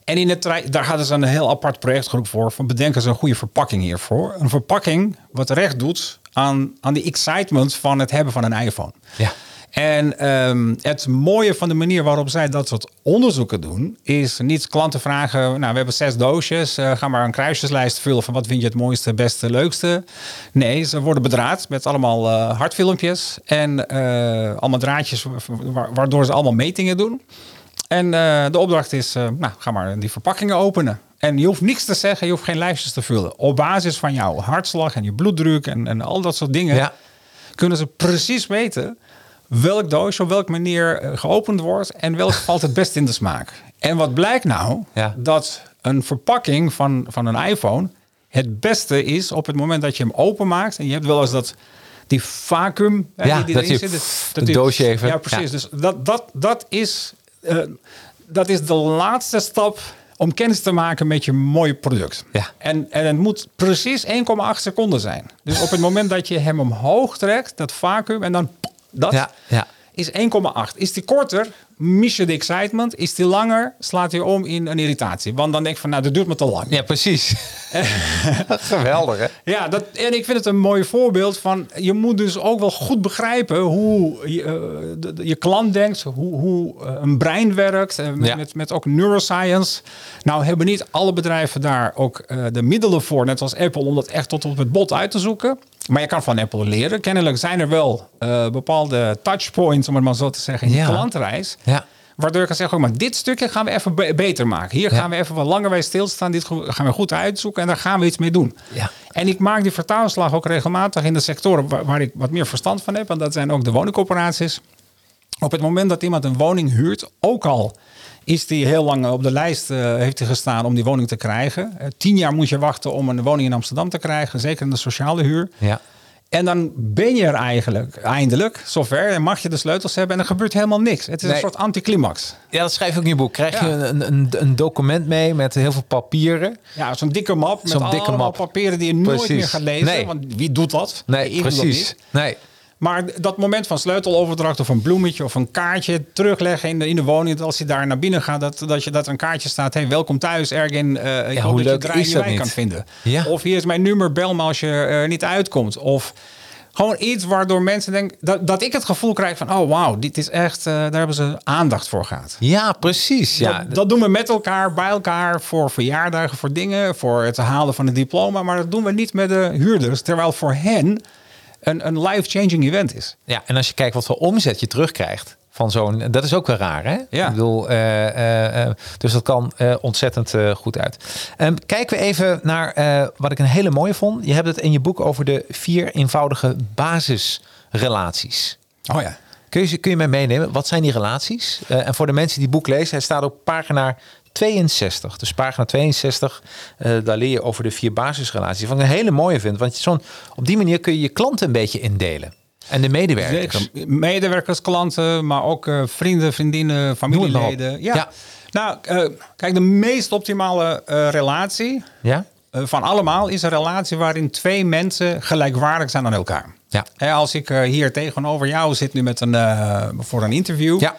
En in het daar hadden ze een heel apart projectgroep voor. Van bedenken ze een goede verpakking hiervoor. Een verpakking wat recht doet aan, aan die excitement van het hebben van een iPhone. Ja. En ehm, het mooie van de manier waarop zij dat soort onderzoeken doen, is niet klanten vragen: Nou, we hebben zes doosjes, eh, ga maar een kruisjeslijst vullen van wat vind je het mooiste, beste, leukste. Nee, ze worden bedraad met allemaal eh, hartfilmpjes en eh, allemaal draadjes, wa- waardoor ze allemaal metingen doen. En de opdracht is: Nou, ga maar die verpakkingen openen. En je hoeft niks te zeggen, je hoeft geen lijstjes te vullen. Op basis van jouw hartslag en je bloeddruk en, en al dat soort dingen Ja. kunnen ze precies weten welk doosje op welke manier eh, geopend wordt en welk valt het best in de smaak. En wat blijkt nou? Ja. Dat een verpakking van, van een iPhone het beste is op het moment dat je hem openmaakt. En je hebt wel eens dat die vacuüm Ja, die, die dat erin zit. dat die- doosje even- Ja, precies. ja. Dus dat, dat, dat, is, eh, dat is de laatste stap om kennis te maken met je mooie product. Ja. En, en het moet precies 1,8 seconden zijn. Dus op het moment dat je hem omhoog trekt, dat vacuüm, en dan dat Ja, ja. is 1,8. Is die korter, mis je de excitement. Is die langer, slaat hij om in een irritatie. Want dan denk je van, nou, dat duurt me te lang. Ja, precies. Geweldig, hè? Ja, dat, en ik vind het een mooi voorbeeld van... je moet dus ook wel goed begrijpen hoe je, eh, de- de- je klant denkt... hoe, hoe eh, een brein werkt, eh, met, Ja. met, met ook neuroscience. Nou hebben niet alle bedrijven daar ook de middelen voor... net als Apple, om dat echt tot op het bot uit te zoeken. Maar je kan van Apple leren. Kennelijk zijn er wel eh, bepaalde touchpoints... om het maar zo te zeggen, in Ja. klantreis... Ja. Waardoor ik kan zeggen, ook maar dit stukje gaan we even be- beter maken. Hier Ja. gaan we even wat langer bij stilstaan. Dit gaan we goed uitzoeken en daar gaan we iets mee doen. Ja. En ik maak die vertaalslag ook regelmatig in de sectoren waar, waar ik wat meer verstand van heb. En dat zijn ook de woningcorporaties. Op het moment dat iemand een woning huurt, ook al is die heel lang op de lijst uh, heeft hij gestaan om die woning te krijgen. Uh, tien jaar moet je wachten om een woning in Amsterdam te krijgen, zeker in de sociale huur. Ja. En dan ben je er eigenlijk eindelijk zover en mag je de sleutels hebben en er gebeurt helemaal niks. Het is Nee. een soort anticlimax. Ja, dat schrijf je ook in je boek. Krijg je een, een, een document mee met heel veel papieren. Ja, zo'n dikke map met dikke allemaal map. papieren die je nooit Precies. meer gaat lezen. Nee. Want wie doet dat? Nee, Ik dat precies. Nee. Maar dat moment van sleuteloverdracht of een bloemetje of een kaartje terugleggen in de, in de woning. Dat als je daar naar binnen gaat, dat, dat, je, dat er een kaartje staat. Hey, welkom thuis, Ergin. Eh ik Ja, hoop hoe dat je draai je wijn kan vinden. Ja. Of hier is mijn nummer, bel me als je er niet uitkomt. Of gewoon iets waardoor mensen denken... Dat, dat ik het gevoel krijg van, oh wauw, dit is echt... eh, daar hebben ze aandacht voor gehad. Ja, precies. Ja, dat, dat doen we met elkaar, bij elkaar, voor verjaardagen, voor dingen, voor het halen van een diploma. Maar dat doen we niet met de huurders. Terwijl voor hen een, een life-changing event is. Ja, en als je kijkt wat voor omzet je terugkrijgt van zo'n, dat is ook wel raar, hè? Ja. Ik bedoel, eh, eh, eh, dus dat kan ontzettend goed uit. Ehm, kijken we even naar wat ik een hele mooie vond. Je hebt het in je boek over de vier eenvoudige basisrelaties. Oh ja. Kun je, kun je mij meenemen? Wat zijn die relaties? En voor de mensen die het boek lezen, hij staat op pagina 62. Dus pagina 62, eh, daar leer je over de vier basisrelaties. Wat ik een hele mooie vind, want zo'n, op die manier kun je je klanten een beetje indelen. En de medewerkers. Zeker. Medewerkers, klanten, maar ook eh, vrienden, vriendinnen, familieleden. Ja. Ja. Nou, eh, kijk, de meest optimale relatie Ja? van allemaal is een relatie waarin twee mensen gelijkwaardig zijn aan elkaar. Ja. Als ik hier tegenover jou zit nu met een, voor een interview, Ja.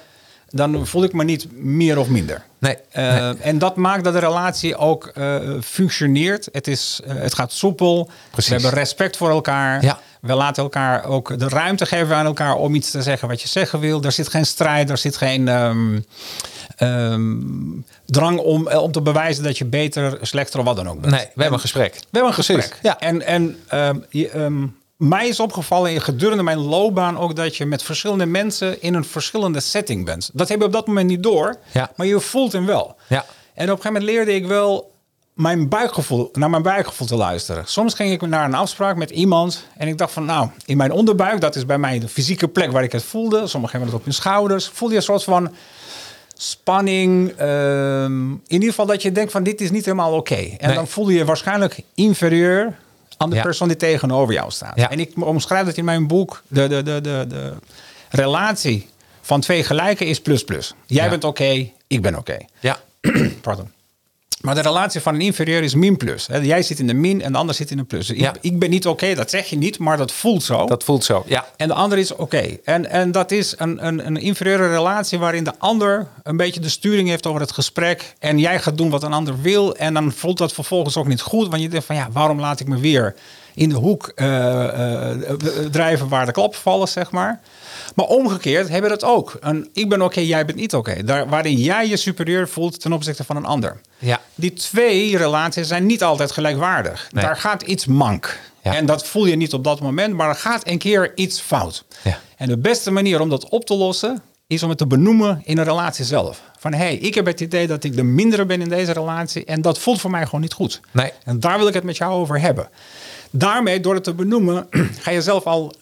Dan voel ik me niet meer of minder. Nee. Eh, nee. En dat maakt dat de relatie ook eh, functioneert. Het, is, eh, het gaat soepel. Precies. We hebben respect voor elkaar. Ja. We laten elkaar ook de ruimte geven aan elkaar om iets te zeggen wat je zeggen wil. Er zit geen strijd, er zit geen ehm, ehm, drang om, om te bewijzen dat je beter, slechter of wat dan ook bent. Nee, we hebben een gesprek. We hebben een Precies, gesprek. ja. En, en ehm, je, mij is opgevallen in gedurende mijn loopbaan ook dat je met verschillende mensen in een verschillende setting bent. Dat heb je op dat moment niet door, Ja. maar je voelt hem wel. Ja. En op een gegeven moment leerde ik wel mijn buikgevoel, naar mijn buikgevoel te luisteren. Soms ging ik naar een afspraak met iemand en ik dacht van nou, in mijn onderbuik, dat is bij mij de fysieke plek waar ik het voelde. Sommigen hebben het op hun schouders. Voelde je een soort van spanning. ehm, in ieder geval dat je denkt van dit is niet helemaal oké. En Nee. dan voel je je waarschijnlijk inferieur aan de Ja. persoon die tegenover jou staat. Ja. En ik omschrijf dat in mijn boek. De, de, de, de, de relatie van twee gelijken is plus plus. Jij Ja. bent oké, ik ben oké. Ja. Pardon. Maar de relatie van een inferieur is min plus. Hè, Jij zit in de min en de ander zit in een plus. Dus Ja. Ik, ik ben niet oké, dat zeg je niet, maar dat voelt zo. Dat voelt zo. Ja. En de ander is oké. En, en dat is een, een, een inferieure relatie waarin de ander een beetje de sturing heeft over het gesprek. En jij gaat doen wat een ander wil. En dan voelt dat vervolgens ook niet goed. Want je denkt van ja, waarom laat ik me weer in de hoek eh, eh, drijven waar de klappen vallen, zeg maar. Maar omgekeerd hebben we dat ook. Een, ik ben oké, jij bent niet oké. Daar Waarin jij je superieur voelt ten opzichte van een ander. Ja. Die twee relaties zijn niet altijd gelijkwaardig. Nee. Daar gaat iets mank. Ja. En dat voel je niet op dat moment, maar er gaat een keer iets fout. Ja. En de beste manier om dat op te lossen is om het te benoemen in een relatie zelf. Van hé, hey, ik heb het idee dat ik de mindere ben in deze relatie en dat voelt voor mij gewoon niet goed. Nee. En daar wil ik het met jou over hebben. Daarmee, door het te benoemen, ga je zelf al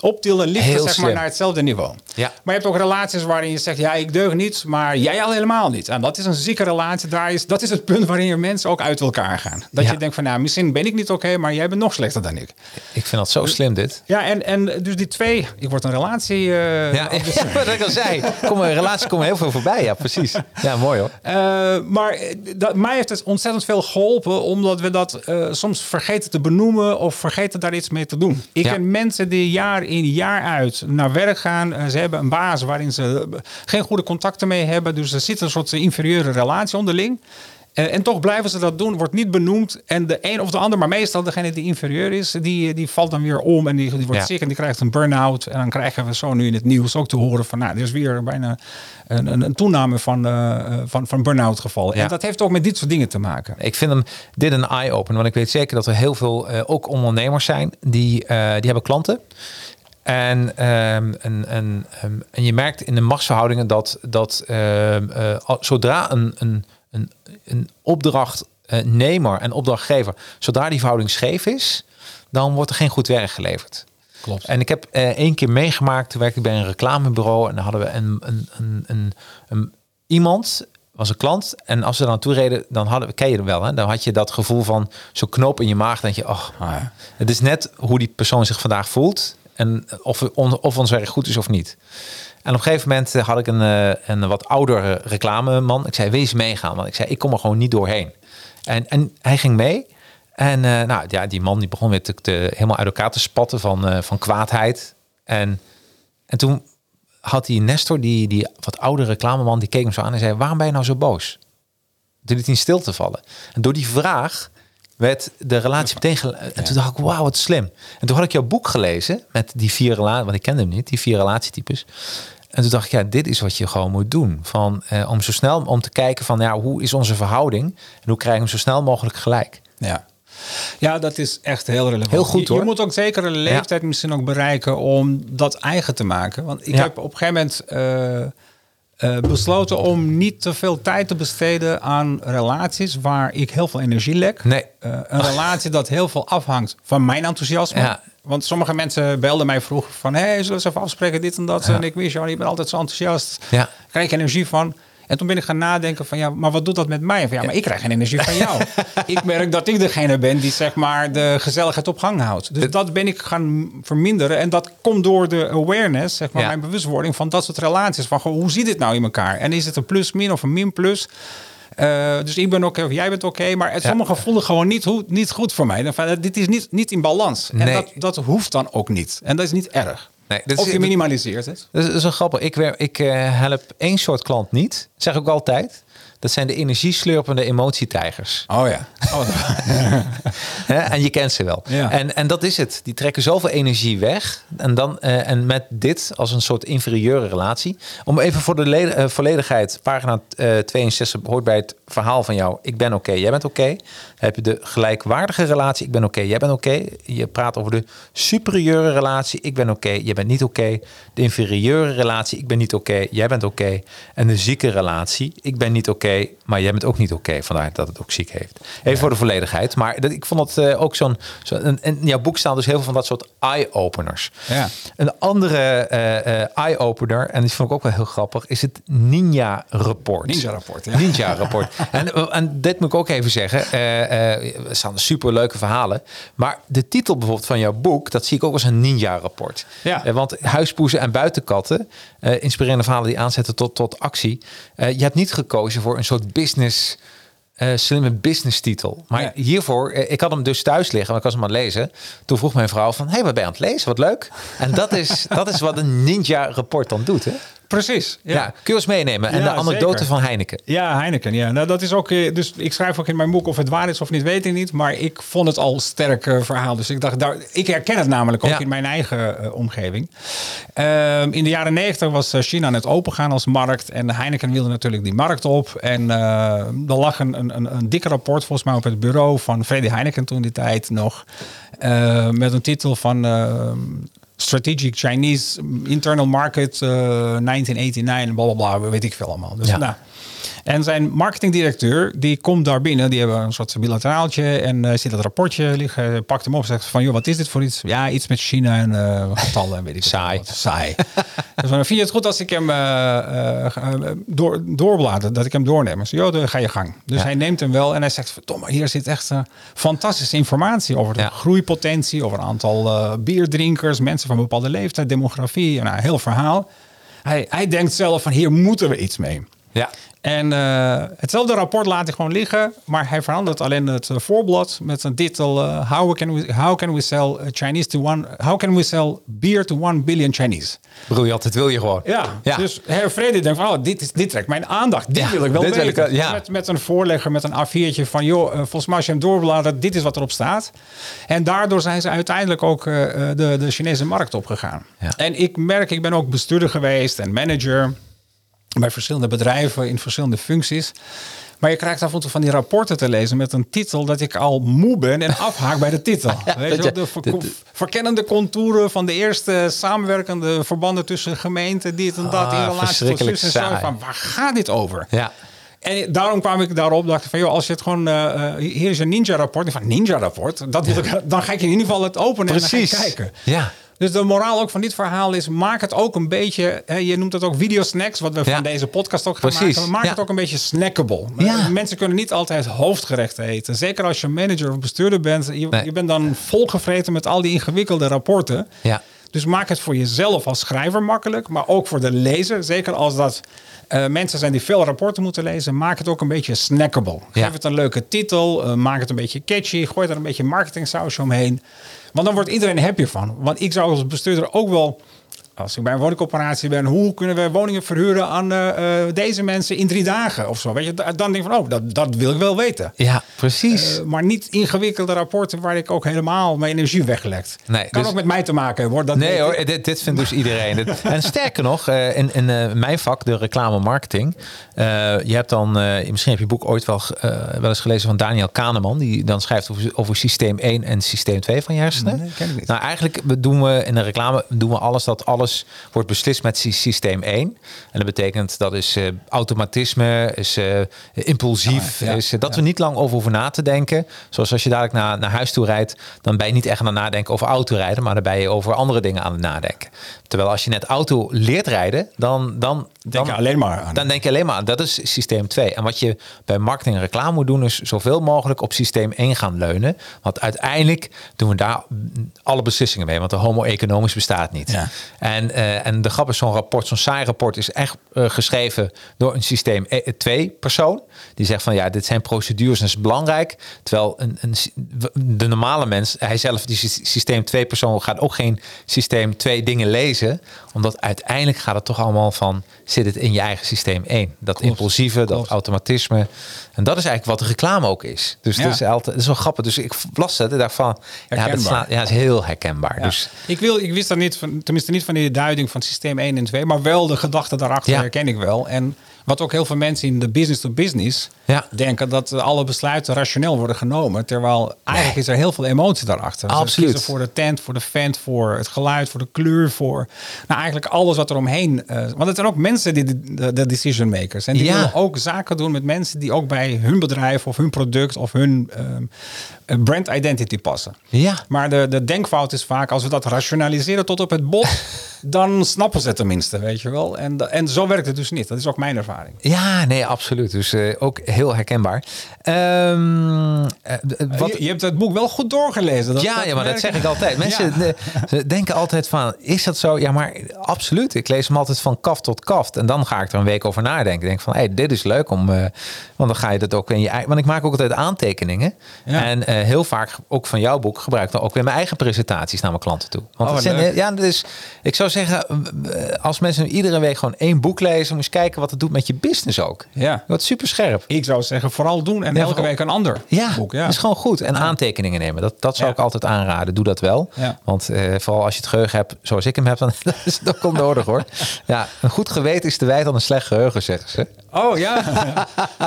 optillen, Heel zeg maar, naar hetzelfde niveau. Ja. Maar je hebt ook relaties waarin je zegt, ja, ik deug niet, maar jij al helemaal niet. En dat is een zieke relatie. Daar is, dat is het punt waarin je mensen ook uit elkaar gaan. Dat Ja. je denkt van, nou, misschien ben ik niet oké, maar jij bent nog slechter dan ik. Ik vind dat zo slim dit. Ja, en, en dus die twee, ik word een relatie. eh, Ja, wat ik al zei. Kom, een relatie komt heel veel voorbij. Ja, precies. Ja, mooi hoor. Eh, maar eh, dat, mij heeft het ontzettend veel geholpen, omdat we dat eh, soms vergeten te benoemen of vergeten daar iets mee te doen. Ik Ja. ken mensen die jaar in jaar uit naar werk gaan. Eh, ze hebben een baas waarin ze eh, geen goede contacten mee hebben, dus er zit een soort inferieure relatie onderling. Eh, en toch blijven ze dat doen, wordt niet benoemd. En de een of de ander, maar meestal degene die inferieur is, die, die valt dan weer om en die, die wordt Ja. ziek en die krijgt een burn-out. En dan krijgen we zo nu in het nieuws ook te horen van, nou, er is weer bijna een, een, een toename van, eh, eh, van, van burn-out gevallen. Ja. En dat heeft ook met dit soort dingen te maken. Ik vind hem dit een eye-opener. Want ik weet zeker dat er heel veel eh, ook ondernemers zijn die, eh, die hebben klanten. En, ehm, en, en, ehm, en je merkt in de machtsverhoudingen dat, dat ehm, eh, zodra een, een, een, een opdrachtnemer en opdrachtgever, zodra die verhouding scheef is, dan wordt er geen goed werk geleverd. Klopt. En ik heb eh, één keer meegemaakt, toen werkte ik bij een reclamebureau en dan hadden we een, een, een, een, een- iemand, was een klant, en als ze er naartoe reden, dan hadden we, ken je er wel, hè? dan had je dat gevoel van zo'n knoop in je maag, dat je, oh, Ah, het is net hoe die persoon zich vandaag voelt en of, on- of ons werk goed is of niet. En op een gegeven moment eh, had ik een, eh, een wat oudere reclameman. Ik zei, wees meegaan. Want ik zei, ik kom er gewoon niet doorheen. En, en hij ging mee. En eh, nou, ja, die man die begon weer te, te- helemaal uit elkaar te spatten van, eh, van kwaadheid. En, en toen had die Nestor, die, die wat oudere reclameman, die keek hem zo aan en zei, waarom ben je nou zo boos? Toen liet hij in stilte vallen. En door die vraag werd de relatie meteen... gel- En toen dacht ik, wauw, wat slim. En toen had ik jouw boek gelezen met die vier relaties... Want ik kende hem niet, die vier relatietypes. En toen dacht ik, ja, dit is wat je gewoon moet doen. Van, eh, om zo snel om te kijken van, ja, hoe is onze verhouding? En hoe krijg ik hem zo snel mogelijk gelijk? Ja. Ja, dat is echt heel relevant. Heel goed, je, je hoor. moet ook zeker een leeftijd misschien ook bereiken om dat eigen te maken. Want ik Ja. heb op een gegeven moment eh, eh, besloten om niet te veel tijd te besteden aan relaties waar ik heel veel energie lek. Nee. Eh, een relatie dat heel veel afhangt van mijn enthousiasme. Ja. Want sommige mensen belden mij vroeger van... hé, hey, zullen we eens even afspreken, dit en dat. En ik wist jou, je bent altijd zo enthousiast. Ja. Daar krijg ik energie van. En toen ben ik gaan nadenken van... ja, maar wat doet dat met mij? Van, ja, maar ik krijg geen energie van jou. ik merk dat ik degene ben die zeg maar de gezelligheid op gang houdt. Dus dat ben ik gaan verminderen. En dat komt door de awareness, zeg maar, Ja. mijn bewustwording... van dat soort relaties. Van, goh, hoe zit dit nou in elkaar? En is het een plus-min of een min-plus... Eh, dus ik ben oké of jij bent oké. maar het, Ja. sommigen voelen gewoon niet, niet goed voor mij. Van, dit is niet, niet in balans. En Nee. dat, dat hoeft dan ook niet. En dat is niet erg. Nee, dat of je minimaliseert het. Dat is, dat is wel grappig. Ik, ik eh, help één soort klant niet. Dat zeg ik ook altijd. Dat zijn de energieslurpende emotietijgers. Oh ja. Oh? En je kent ze wel. Ja. En, en dat is het. Die trekken zoveel energie weg. En, dan, eh, en met dit als een soort inferieure relatie. Om even voor de eh, volledigheid. Pagina eh 62 hoort bij het verhaal van jou. Ik ben oké, jij bent oké. Heb je de gelijkwaardige relatie. Ik ben oké, jij bent oké. Je praat over de superieure relatie. Ik ben oké, jij bent niet oké. De inferieure relatie. Ik ben niet oké, jij bent oké. En de zieke relatie. Ik ben niet oké, maar jij bent ook niet oké. Vandaar dat het ook ziek heeft. Even voor de volledigheid. Maar dat, ik vond het eh, ook zo'n... Zo, in jouw boek staan dus heel veel van dat soort eye-openers. Ja. Een andere eh, eh, eye-opener, en die vond ik ook wel heel grappig, is het Ninja-rapport. Ninja-rapport, ja. Ninja-rapport. En, en dit moet ik ook even zeggen. eh, eh, er staan super leuke verhalen. Maar de titel bijvoorbeeld van jouw boek, dat zie ik ook als een ninja-rapport. Ja. Eh, want huispoezen en buitenkatten, eh, inspirerende verhalen die aanzetten tot, tot actie. Eh, je hebt niet gekozen voor een soort business... slimme business titel. Maar Ja. hiervoor, ik had hem dus thuis liggen, want ik was hem aan het lezen. Toen vroeg mijn vrouw van, hé, hey, wat ben je aan het lezen? Wat leuk. En dat is, dat is wat een ninja rapport dan doet, hè? Precies. Ja, kun je eens meenemen. En Ja, de anekdote zeker. van Heineken. Ja, Heineken. Ja. Nou, dat is ook, eh, dus ik schrijf ook in mijn boek of het waar is of niet, weet ik niet. Maar ik vond het al een sterk eh, verhaal. Dus ik dacht, daar, ik herken het namelijk ook Ja. in mijn eigen eh, omgeving. Ehm, in de jaren negentig was China net opengaan als markt. En Heineken wilde natuurlijk die markt op. En eh er lag een, een, een, een dikke rapport volgens mij op het bureau van Freddy Heineken toen die tijd nog. eh, met een titel van... Strategic Chinese Internal Market eh, 1989, bla bla bla, weet ik veel allemaal. Dus Ja. nou, en zijn marketingdirecteur, die komt daar binnen. Die hebben een soort bilateraaltje. En eh ziet dat rapportje liggen. Pakt hem op en zegt van... joh, wat is dit voor iets? Ja, iets met China en eh, getallen en weet ik Saai. wat. Saai. dus van, vind je het goed als ik hem eh, eh, eh, door, doorblader? Dat ik hem doorneem? Ik zeg, joh, dan ga je gang. Dus Ja. hij neemt hem wel. En hij zegt, verdomme, hier zit echt eh, fantastische informatie... over de Ja. groeipotentie. Over een aantal eh, bierdrinkers. Mensen van een bepaalde leeftijd. Demografie. Nou, een heel verhaal. Hij, hij denkt zelf van, hier moeten we iets mee. Ja. En eh, hetzelfde rapport laat hij gewoon liggen, maar hij verandert alleen het eh, voorblad met een titel: eh, how, can we, how can we sell Chinese to one? How can we sell beer to one billion Chinese? Briljant, dat wil je gewoon. Ja, ja. dus Herr Vrede denkt van, oh, dit, is, dit trekt mijn aandacht. Dit Ja, wil ik wel weten. ik wel- ja. met, met een voorlegger, met een A4'tje van, joh, volgens mij als je hem doorbladert, dit is wat erop staat. En daardoor zijn ze uiteindelijk ook de, de Chinese markt opgegaan. En ik merk, ik ben ook bestuurder geweest en manager bij verschillende bedrijven in verschillende functies. Maar je krijgt af en toe van die rapporten te lezen met een titel dat ik al moe ben en afhaak bij de titel. Weet je, de ver- de- de- verkennende contouren van de eerste samenwerkende verbanden tussen gemeenten, dit en dat, Ah, in relatie tot verschrikkelijk zus en zo. Van waar gaat dit over? ja. En daarom kwam ik daarop, dacht ik van, joh, als je het gewoon, eh, eh, hier is een ninja-rapport. Ik Van ninja-rapport, dat wil ik, dan ga ik in ieder geval het openen en dan ga ik kijken. Ja. Dus de moraal ook van dit verhaal is: maak het ook een beetje. Hè, je noemt het ook videosnacks, wat we Ja. van deze podcast ook gaan Precies, maken. Maak ja. het ook een beetje snackable. Ja. Eh, Mensen kunnen niet altijd hoofdgerechten eten. Zeker als je manager of bestuurder bent. Je, Nee. je bent dan volgevreten met al die ingewikkelde rapporten. Ja. Dus maak het voor jezelf als schrijver makkelijk, maar ook voor de lezer. Zeker als dat eh, mensen zijn die veel rapporten moeten lezen, maak het ook een beetje snackable. Geef het een leuke titel, eh, maak het een beetje catchy, gooi er een beetje marketing sausje omheen. Want dan wordt iedereen happy van. Want ik zou als bestuurder ook wel, als ik bij een woningcorporatie ben, hoe kunnen we woningen verhuren aan eh, eh, deze mensen in drie dagen of zo? Weet je, da- dan denk ik van, oh, dat, dat wil ik wel weten. Ja, precies. Eh, maar niet ingewikkelde rapporten waar ik ook helemaal mijn energie weglekt. Nee, kan dus- ook met mij te maken hebben hoor. Dat Nee hoor, dit, dit vindt dus iedereen. En sterker nog, in, in mijn vak, de reclame marketing. je hebt dan, misschien heb je boek ooit wel, wel eens gelezen van Daniel Kahneman. Die dan schrijft over, over systeem 1 en systeem 2 van je hersenen. Nee, ken ik niet. Nou, eigenlijk doen we in de reclame doen we alles dat alles wordt beslist met sy- systeem 1. En dat betekent dat is eh, automatisme, is eh, impulsief, Ah, ja, is eh, dat we niet lang over hoeven na te denken. Zoals als je dadelijk naar, naar huis toe rijdt, dan ben je niet echt aan het nadenken over autorijden, maar dan ben je over andere dingen aan het nadenken. Terwijl als je net auto leert rijden, dan, dan, Denk dan, je alleen maar aan. dan denk je alleen maar aan. Dat is systeem 2. En wat je bij marketing en reclame moet doen, is zoveel mogelijk op systeem 1 gaan leunen. Want uiteindelijk doen we daar alle beslissingen mee. Want de homo economisch bestaat niet. Ja. En, eh, en de grap is, zo'n rapport, zo'n saai rapport is echt eh, geschreven door een systeem 2 persoon. Die zegt van ja, dit zijn procedures en is belangrijk. Terwijl een, een, de normale mens, hij zelf, die sy- systeem 2 persoon, gaat ook geen systeem 2 dingen lezen. Omdat uiteindelijk gaat het toch allemaal van, zit het in je eigen systeem 1. Dat impulsieve, dat automatisme. En dat is eigenlijk wat de reclame ook is. Dus Ja. dat is altijd, dat is wel grappig. Dus ik las het en dacht van, ja, dat Herkenbaar. slaat, ja, dat is heel herkenbaar. Ja. Dus ik, wil, ik wist dat niet, van, tenminste niet van die duiding van systeem 1 en 2, maar wel de gedachte daarachter herken ik wel. En wat ook heel veel mensen in de business to business Ja. denken dat alle besluiten rationeel worden genomen. Terwijl eigenlijk is er heel veel emotie daarachter. Absoluut. voor de tent, voor de vent, voor het geluid, voor de kleur, voor nou, eigenlijk alles wat er omheen. eh, want het zijn ook mensen die de, de, de decision makers. En die Ja. willen ook zaken doen met mensen die ook bij hun bedrijf of hun product of hun eh, brand identity passen. ja, Maar de, de denkfout is vaak, als we dat rationaliseren tot op het bot, dan snappen ze het tenminste, weet je wel. En, en zo werkt het dus niet. Dat is ook mijn ervaring. Ja, nee, absoluut. Dus eh, ook heel herkenbaar. Ehm, eh, wat, je, je hebt het boek wel goed doorgelezen. Dat, ja, ja, maar dat zeg ik. altijd. Mensen Ja. eh, denken altijd van, is dat zo? Ja, maar absoluut. Ik lees hem altijd van kaft tot kaft. En dan ga ik er een week over nadenken. Ik denk van, hey, dit is leuk om... eh, want dan ga je dat ook in je eigen... Want ik maak ook altijd aantekeningen. Ja. En eh, heel vaak, ook van jouw boek, gebruik ik dan ook weer mijn eigen presentaties naar mijn klanten toe. Want Oh, zijn, eh, ja, dus ik zou zeggen, eh, als mensen iedere week gewoon één boek lezen, moet je kijken wat het doet met je business ook. Ja. Wat super scherp. Ik zou zeggen, vooral doen en Ja, elke week een ander Ja, boek. Ja. is gewoon goed. En aantekeningen nemen. Dat, dat zou Ja. ik altijd aanraden. Doe dat wel. Want eh, vooral als je het geheugen hebt zoals ik hem heb, dan is het ook hoor. Ja, een goed geweten is te wijt aan een slecht geheugen, zeggen ze. Oh ja,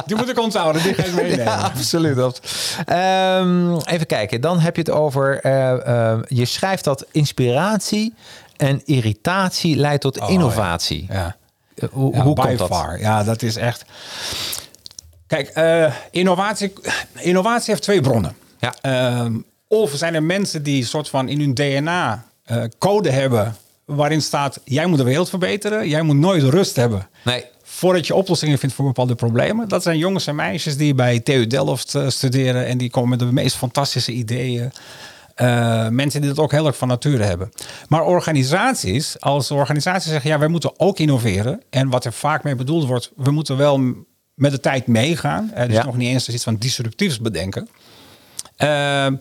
die moet ik onthouden. Die ga ik meenemen. Ja, absoluut. Ehm, even kijken. Dan heb je het over. eh, eh, je schrijft dat inspiratie en irritatie leidt tot Oh, innovatie. Ja. Eh, Hoe, Ja, hoe komt dat? far. Ja, dat is echt. Kijk, eh, innovatie, innovatie heeft twee bronnen. Ja. Ehm, of zijn er mensen die soort van in hun DNA eh, code hebben waarin staat: jij moet de wereld verbeteren, jij moet nooit rust hebben. Nee. Voordat je oplossingen vindt voor bepaalde problemen. Dat zijn jongens en meisjes die bij TU Delft studeren en die komen met de meest fantastische ideeën. Eh, mensen die dat ook heel erg van nature hebben. Maar organisaties, als organisaties zeggen, ja, wij moeten ook innoveren. En wat er vaak mee bedoeld wordt, we moeten wel met de tijd meegaan. Is Ja. nog niet eens iets van disruptiefs bedenken. Ehm,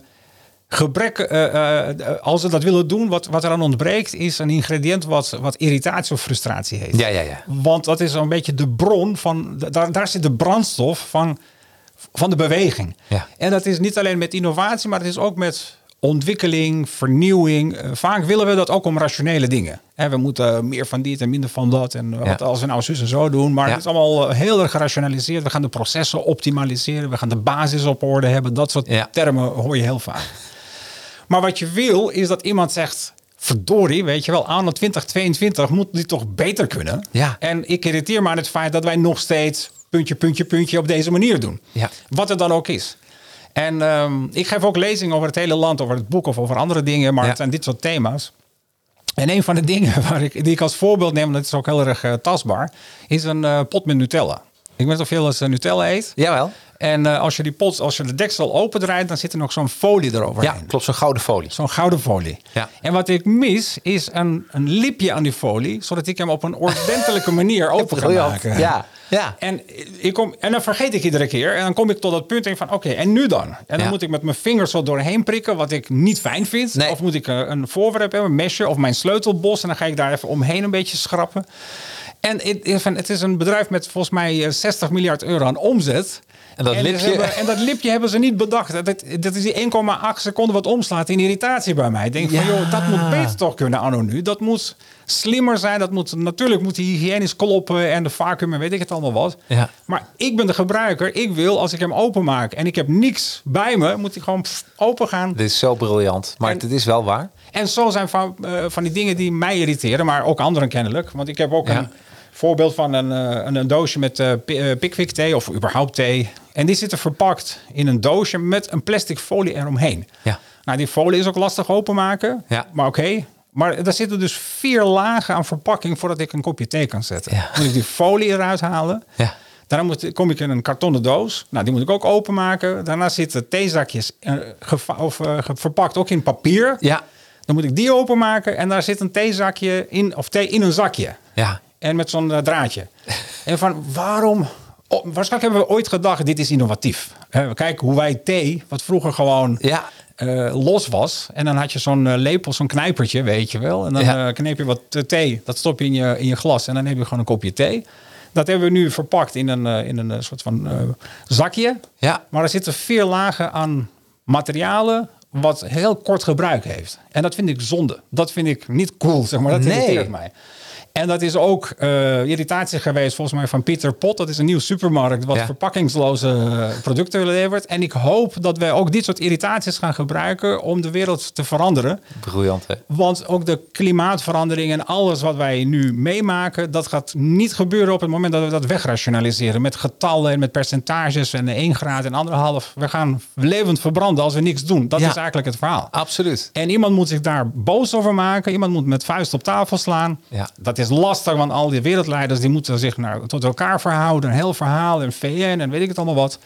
gebrek, eh, als we dat willen doen, wat, wat er aan ontbreekt, is een ingrediënt wat, wat irritatie of frustratie heet. Ja, ja, ja. Want dat is een beetje de bron van, daar, daar zit de brandstof van, van de beweging. Ja. En dat is niet alleen met innovatie, maar het is ook met ontwikkeling, vernieuwing. Eh, vaak willen we dat ook om rationele dingen. We moeten meer van dit en minder van dat. En eh, Ja. wat als we nou zus en zo doen. Maar Ja. het is allemaal eh, heel erg gerationaliseerd. We gaan de processen optimaliseren. We gaan de basis op orde hebben. Dat soort Ja. termen hoor je heel vaak. Maar wat je wil, is dat iemand zegt... Verdorie, weet je wel, aan 2022 moet dit toch beter kunnen. En ik irriteer me aan het feit dat wij nog steeds puntje, puntje, puntje op deze manier doen. Wat het dan ook is. En ehm, ik geef ook lezingen over het hele land, over het boek of over andere dingen. Maar Ja. het zijn dit soort thema's. En een van de dingen waar ik, die ik als voorbeeld neem, dat is ook heel erg eh, tastbaar, is een eh, pot met Nutella. Ik weet of je wel eens eh, Nutella eet. Jawel. En als je die pot, als je de deksel opendraait, dan zit er nog zo'n folie eroverheen. Ja, klopt. Zo'n gouden folie. Zo'n gouden folie. Ja. En wat ik mis, is een, een lipje aan die folie, zodat ik hem op een ordentelijke manier open kan maken. Ja, ja. En, ik kom, en dan vergeet ik iedere keer. En dan kom ik tot dat punt en van, oké, en nu dan? En dan Ja. moet ik met mijn vingers zo doorheen prikken, wat ik niet fijn vind. Nee. Of moet ik eh, een voorwerp hebben, een mesje of mijn sleutelbos. En dan ga ik daar even omheen een beetje schrappen. En het, is een bedrijf met volgens mij eh, 60 miljard euro aan omzet. En dat lipje- hebben- en dat lipje hebben ze niet bedacht. Dat, dat is die 1,8 seconden wat omslaat in irritatie bij mij. Ik denk van, Ja. joh, dat moet beter toch kunnen anno nu. Dat moet slimmer zijn. Dat moet, natuurlijk moet die hygiënisch kloppen en de vacuüm en weet ik het allemaal wat. Ja. Maar ik ben de gebruiker. Ik wil, als ik hem openmaak en ik heb niks bij me, moet hij gewoon open gaan. Dit is zo briljant. Maar En- het is wel waar. En zo zijn van, eh, van die dingen die mij irriteren, maar ook anderen kennelijk. Want ik heb ook Ja. een voorbeeld van een, eh, een, een doosje met eh, Pickwick thee of überhaupt thee. En die zitten verpakt in een doosje met een plastic folie eromheen. Ja. Nou, die folie is ook lastig openmaken. Ja. Maar oké. Maar daar zitten dus vier lagen aan verpakking voordat ik een kopje thee kan zetten. Ja. Moet ik die folie eruit halen. Ja. Daarna moet, kom ik in een kartonnen doos. Nou, die moet ik ook openmaken. Daarna zitten theezakjes of, verpakt ook in papier. Ja. Dan moet ik die openmaken en daar zit een theezakje in, of thee in een zakje. Ja. En met zo'n eh, draadje. en van waarom? Oh, waarschijnlijk hebben we ooit gedacht, dit is innovatief. We kijken hoe wij thee, wat vroeger gewoon Ja. eh, los was. En dan had je zo'n eh, lepel, zo'n knijpertje, weet je wel. En dan Ja. kneep je wat thee, dat stop je in je, in je glas. En dan heb je gewoon een kopje thee. Dat hebben we nu verpakt in een, in een soort van zakje. Ja. Maar er zitten vier lagen aan materialen wat heel kort gebruik heeft. En dat vind ik zonde. Dat vind ik niet cool, zeg maar. Dat Nee. irriteert mij. En dat is ook eh, irritatie geweest volgens mij van Pieter Pot. Dat is een nieuw supermarkt wat Ja. verpakkingsloze producten levert. En ik hoop dat wij ook dit soort irritaties gaan gebruiken om de wereld te veranderen. Briljant, hè? Want ook de klimaatverandering en alles wat wij nu meemaken, dat gaat niet gebeuren op het moment dat we dat wegrationaliseren. Met getallen en met percentages en 1 graad en anderhalf. We gaan levend verbranden als we niks doen. Dat Ja. is eigenlijk het verhaal. Absoluut. En iemand moet zich daar boos over maken. Iemand moet met vuist op tafel slaan. Ja. Dat is lastig, want al die wereldleiders die moeten zich naar, tot elkaar verhouden. Een heel verhaal en VN en weet ik het allemaal wat.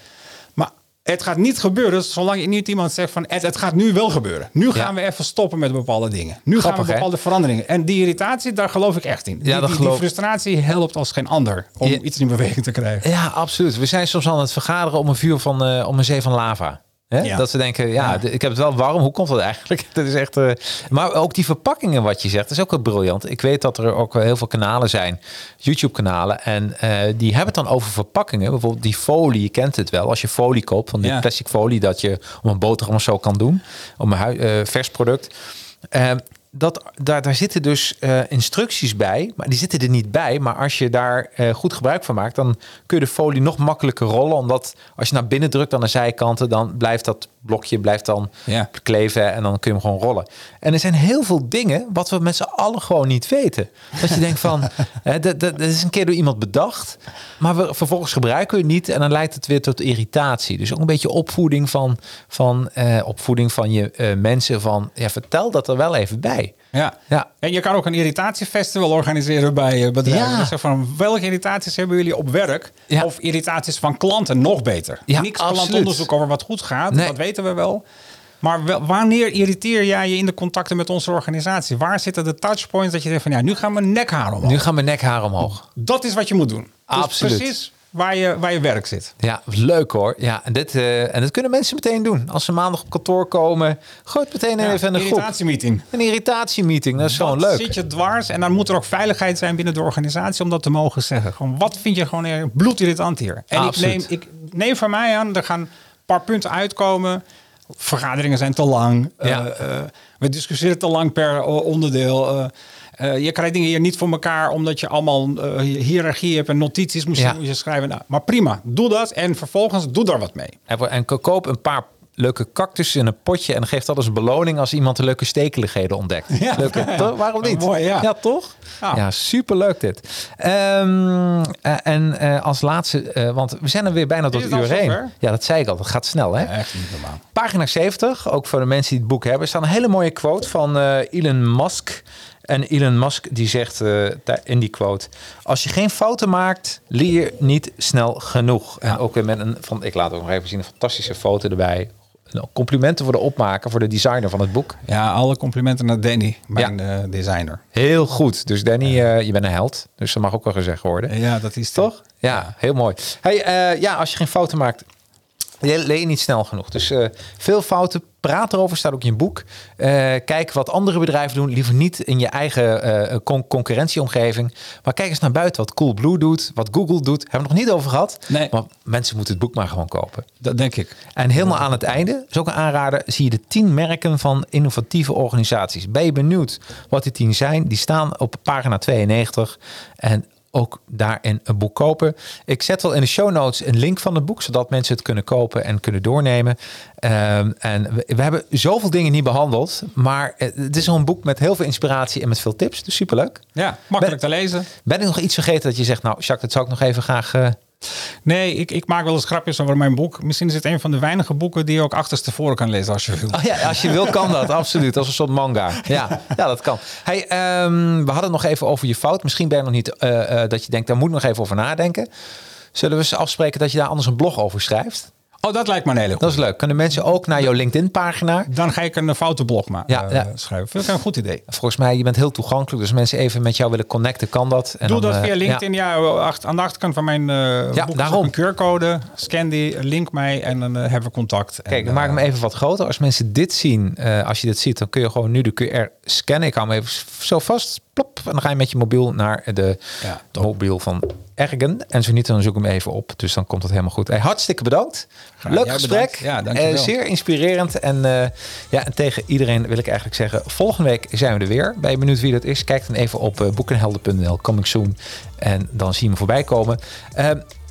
Maar het gaat niet gebeuren zolang niet iemand zegt van het, het gaat nu wel gebeuren. Nu gaan we even stoppen met bepaalde dingen. Nu Grappig, gaan we hè? bepaalde veranderingen. En die irritatie, daar geloof ik echt in. Die, dat die, die geloof- frustratie helpt als geen ander om Ja. iets in beweging te krijgen. Ja, absoluut. We zijn soms aan het vergaderen om een vuur van eh, om een zee van lava. Ja. Dat ze denken, ja, ik heb het wel warm. Hoe komt dat eigenlijk? Dat is echt. eh, maar ook die verpakkingen, wat je zegt, is ook wel briljant. Ik weet dat er ook heel veel kanalen zijn, YouTube-kanalen, en eh, die hebben het dan over verpakkingen. Bijvoorbeeld die folie, je kent het wel. Als je folie koopt, van die Ja. plastic folie dat je om een boterham of zo kan doen, om een eh, vers product. Dat, daar, daar zitten dus eh, instructies bij, maar die zitten er niet bij. Maar als je daar eh, goed gebruik van maakt, dan kun je de folie nog makkelijker rollen. Omdat als je naar binnen drukt aan de zijkanten, dan blijft dat blokje blijft dan Ja. kleven en dan kun je hem gewoon rollen. En er zijn heel veel dingen wat we met z'n allen gewoon niet weten. Dat je denkt van, hè, dat, dat, dat is een keer door iemand bedacht, maar we, vervolgens gebruiken we het niet en dan leidt het weer tot irritatie. Dus ook een beetje opvoeding van, van, eh, opvoeding van je mensen van, ja, vertel dat er wel even bij. Ja. Ja. En je kan ook een irritatiefestival organiseren bij eh, bedrijven. Ja. Dus van welke irritaties hebben jullie op werk? Ja. Of irritaties van klanten, nog beter. Ja, Niks klantonderzoek over wat goed gaat, Nee. dat weten we wel. Maar wel- wanneer irriteer jij je in de contacten met onze organisatie? Waar zitten de touchpoints dat je zegt van ja, nu gaan mijn nekhaar omhoog. Nu gaan mijn nekhaar omhoog. Dat is wat je moet doen. Dus Absoluut. precies waar je, waar je werk zit. Ja, leuk hoor. Ja, en, dit, eh, en dat kunnen mensen meteen doen. Als ze maandag op kantoor komen, het meteen Ja, even groep. irritatiemeeting. Een irritatiemeeting, dat is gewoon leuk. zit je dwars? En dan moet er ook veiligheid zijn binnen de organisatie om dat te mogen zeggen. Gewoon, wat vind je gewoon bloedirritant hier? En ik Absoluut. neem, ik neem van mij aan, er gaan een paar punten uitkomen. Vergaderingen zijn te lang. Ja. Eh, eh, we discussiëren te lang per onderdeel. Eh, je krijgt dingen hier niet voor elkaar omdat je allemaal eh, hiërarchie hebt en notities Ja. je schrijven. Nou, maar prima, doe dat en vervolgens doe daar wat mee. En, koop een paar leuke cactussen in een potje en geef dat als beloning als iemand de leuke stekeligheden ontdekt. Ja. Leuke, toch? Waarom niet? Mooi, ja. toch? Ja, Ja. superleuk dit. Ehm, eh, en als laatste, want we zijn er weer bijna tot uur heen. Ja, dat zei ik al. Dat gaat snel, hè? Echt niet normaal. Pagina 70, ook voor de mensen die het boek hebben, staat een hele mooie quote van Elon Musk. En Elon Musk die zegt daar in die quote: Als je geen fouten maakt, leer je niet snel genoeg. En ook weer met een van, ik laat ook nog even zien, een fantastische foto erbij. Nou, complimenten voor de opmaker, voor de designer van het boek. Ja, alle complimenten naar Danny, mijn eh, designer. Heel goed. Dus Danny, eh, je bent een held. Dus dat mag ook wel gezegd worden. Ja, dat is Toch? Ja, heel mooi. Hey, ja, als je geen fouten maakt, le- leer je niet snel genoeg. Dus eh, veel fouten, praat erover, staat ook in je boek. Eh, kijk wat andere bedrijven doen. Liever niet in je eigen eh, con- concurrentieomgeving. Maar kijk eens naar buiten wat Coolblue doet, wat Google doet. Hebben we nog niet over gehad. Nee. Maar mensen moeten het boek maar gewoon kopen. Dat denk ik. En helemaal aan het einde, is ook een aanrader, zie je de tien merken van innovatieve organisaties. Ben je benieuwd wat die tien zijn? Die staan op pagina 92 en ook daarin een boek kopen. Ik zet wel in de show notes een link van het boek, zodat mensen het kunnen kopen en kunnen doornemen. Ehm, en we, we hebben zoveel dingen niet behandeld, maar het het is een boek met heel veel inspiratie en met veel tips. Dus superleuk. Ja, makkelijk te lezen. Ben ik nog iets vergeten dat je zegt, nou Jacques, dat zou ik nog even graag... eh, Nee, ik, ik maak wel eens grapjes over mijn boek. Misschien is het een van de weinige boeken die je ook achterstevoren kan lezen als je wil. Oh ja, als je wil kan dat, absoluut. Als een soort manga. Ja, ja dat kan. Hey, ehm, we hadden het nog even over je fout. Misschien ben je nog niet eh, eh, dat je denkt, daar moet ik nog even over nadenken. Zullen we eens afspreken dat je daar anders een blog over schrijft? Oh, dat lijkt me een hele Dat is leuk. Kunnen mensen ook naar jouw LinkedIn-pagina? Dan ga ik een foute blog maar, Ja, eh, ja. schrijven. Vind ik een goed idee. Volgens mij, je bent heel toegankelijk. Dus mensen even met jou willen connecten, kan dat. En Doe dan, dat eh, via ja. LinkedIn. Ja, acht- aan de achterkant van mijn eh Ja, boek daarom. een QR-code. Scan die, link mij en dan eh, hebben we contact. En, Kijk, ik maak hem eh, even wat groter. Als mensen dit zien, eh, als je dit ziet, dan kun je gewoon nu de QR scannen. Ik hou hem even zo vast. Plop, en dan ga je met je mobiel naar de, Ja, de mobiel van Ergen. En zo niet, dan zoek hem even op. Dus dan komt het helemaal goed. Hey, hartstikke bedankt. Graag. Leuk gesprek. bedankt. Ja, dankjewel. Eh, zeer inspirerend. En, eh, ja, en tegen iedereen wil ik eigenlijk zeggen, volgende week zijn we er weer. Ben je benieuwd wie dat is? Kijk dan even op eh, boekenhelden.nl, coming soon. En dan zie je hem voorbij komen.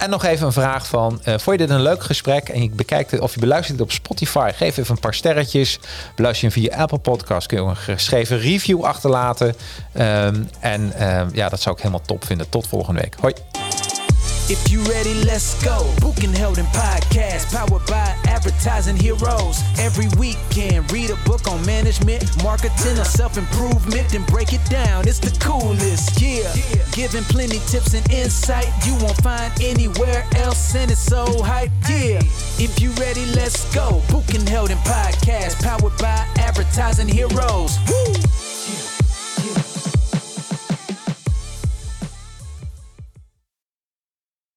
En nog even een vraag van, eh, vond je dit een leuk gesprek? En je bekijkt het, of je beluistert het op Spotify, geef even een paar sterretjes. Beluister je hem via Apple Podcast, kun je een geschreven review achterlaten. Ehm, en ehm, ja, dat zou ik helemaal top vinden. Tot volgende week. Hoi. If you ready, let's go. Book and held in podcast, powered by advertising heroes. Every weekend, read a book on management, marketing, or self improvement, then break it down. It's the coolest, yeah. Giving plenty tips and insight you won't find anywhere else, and it's so hype, yeah. If you ready, let's go. Book and held in podcast, powered by advertising heroes. Woo!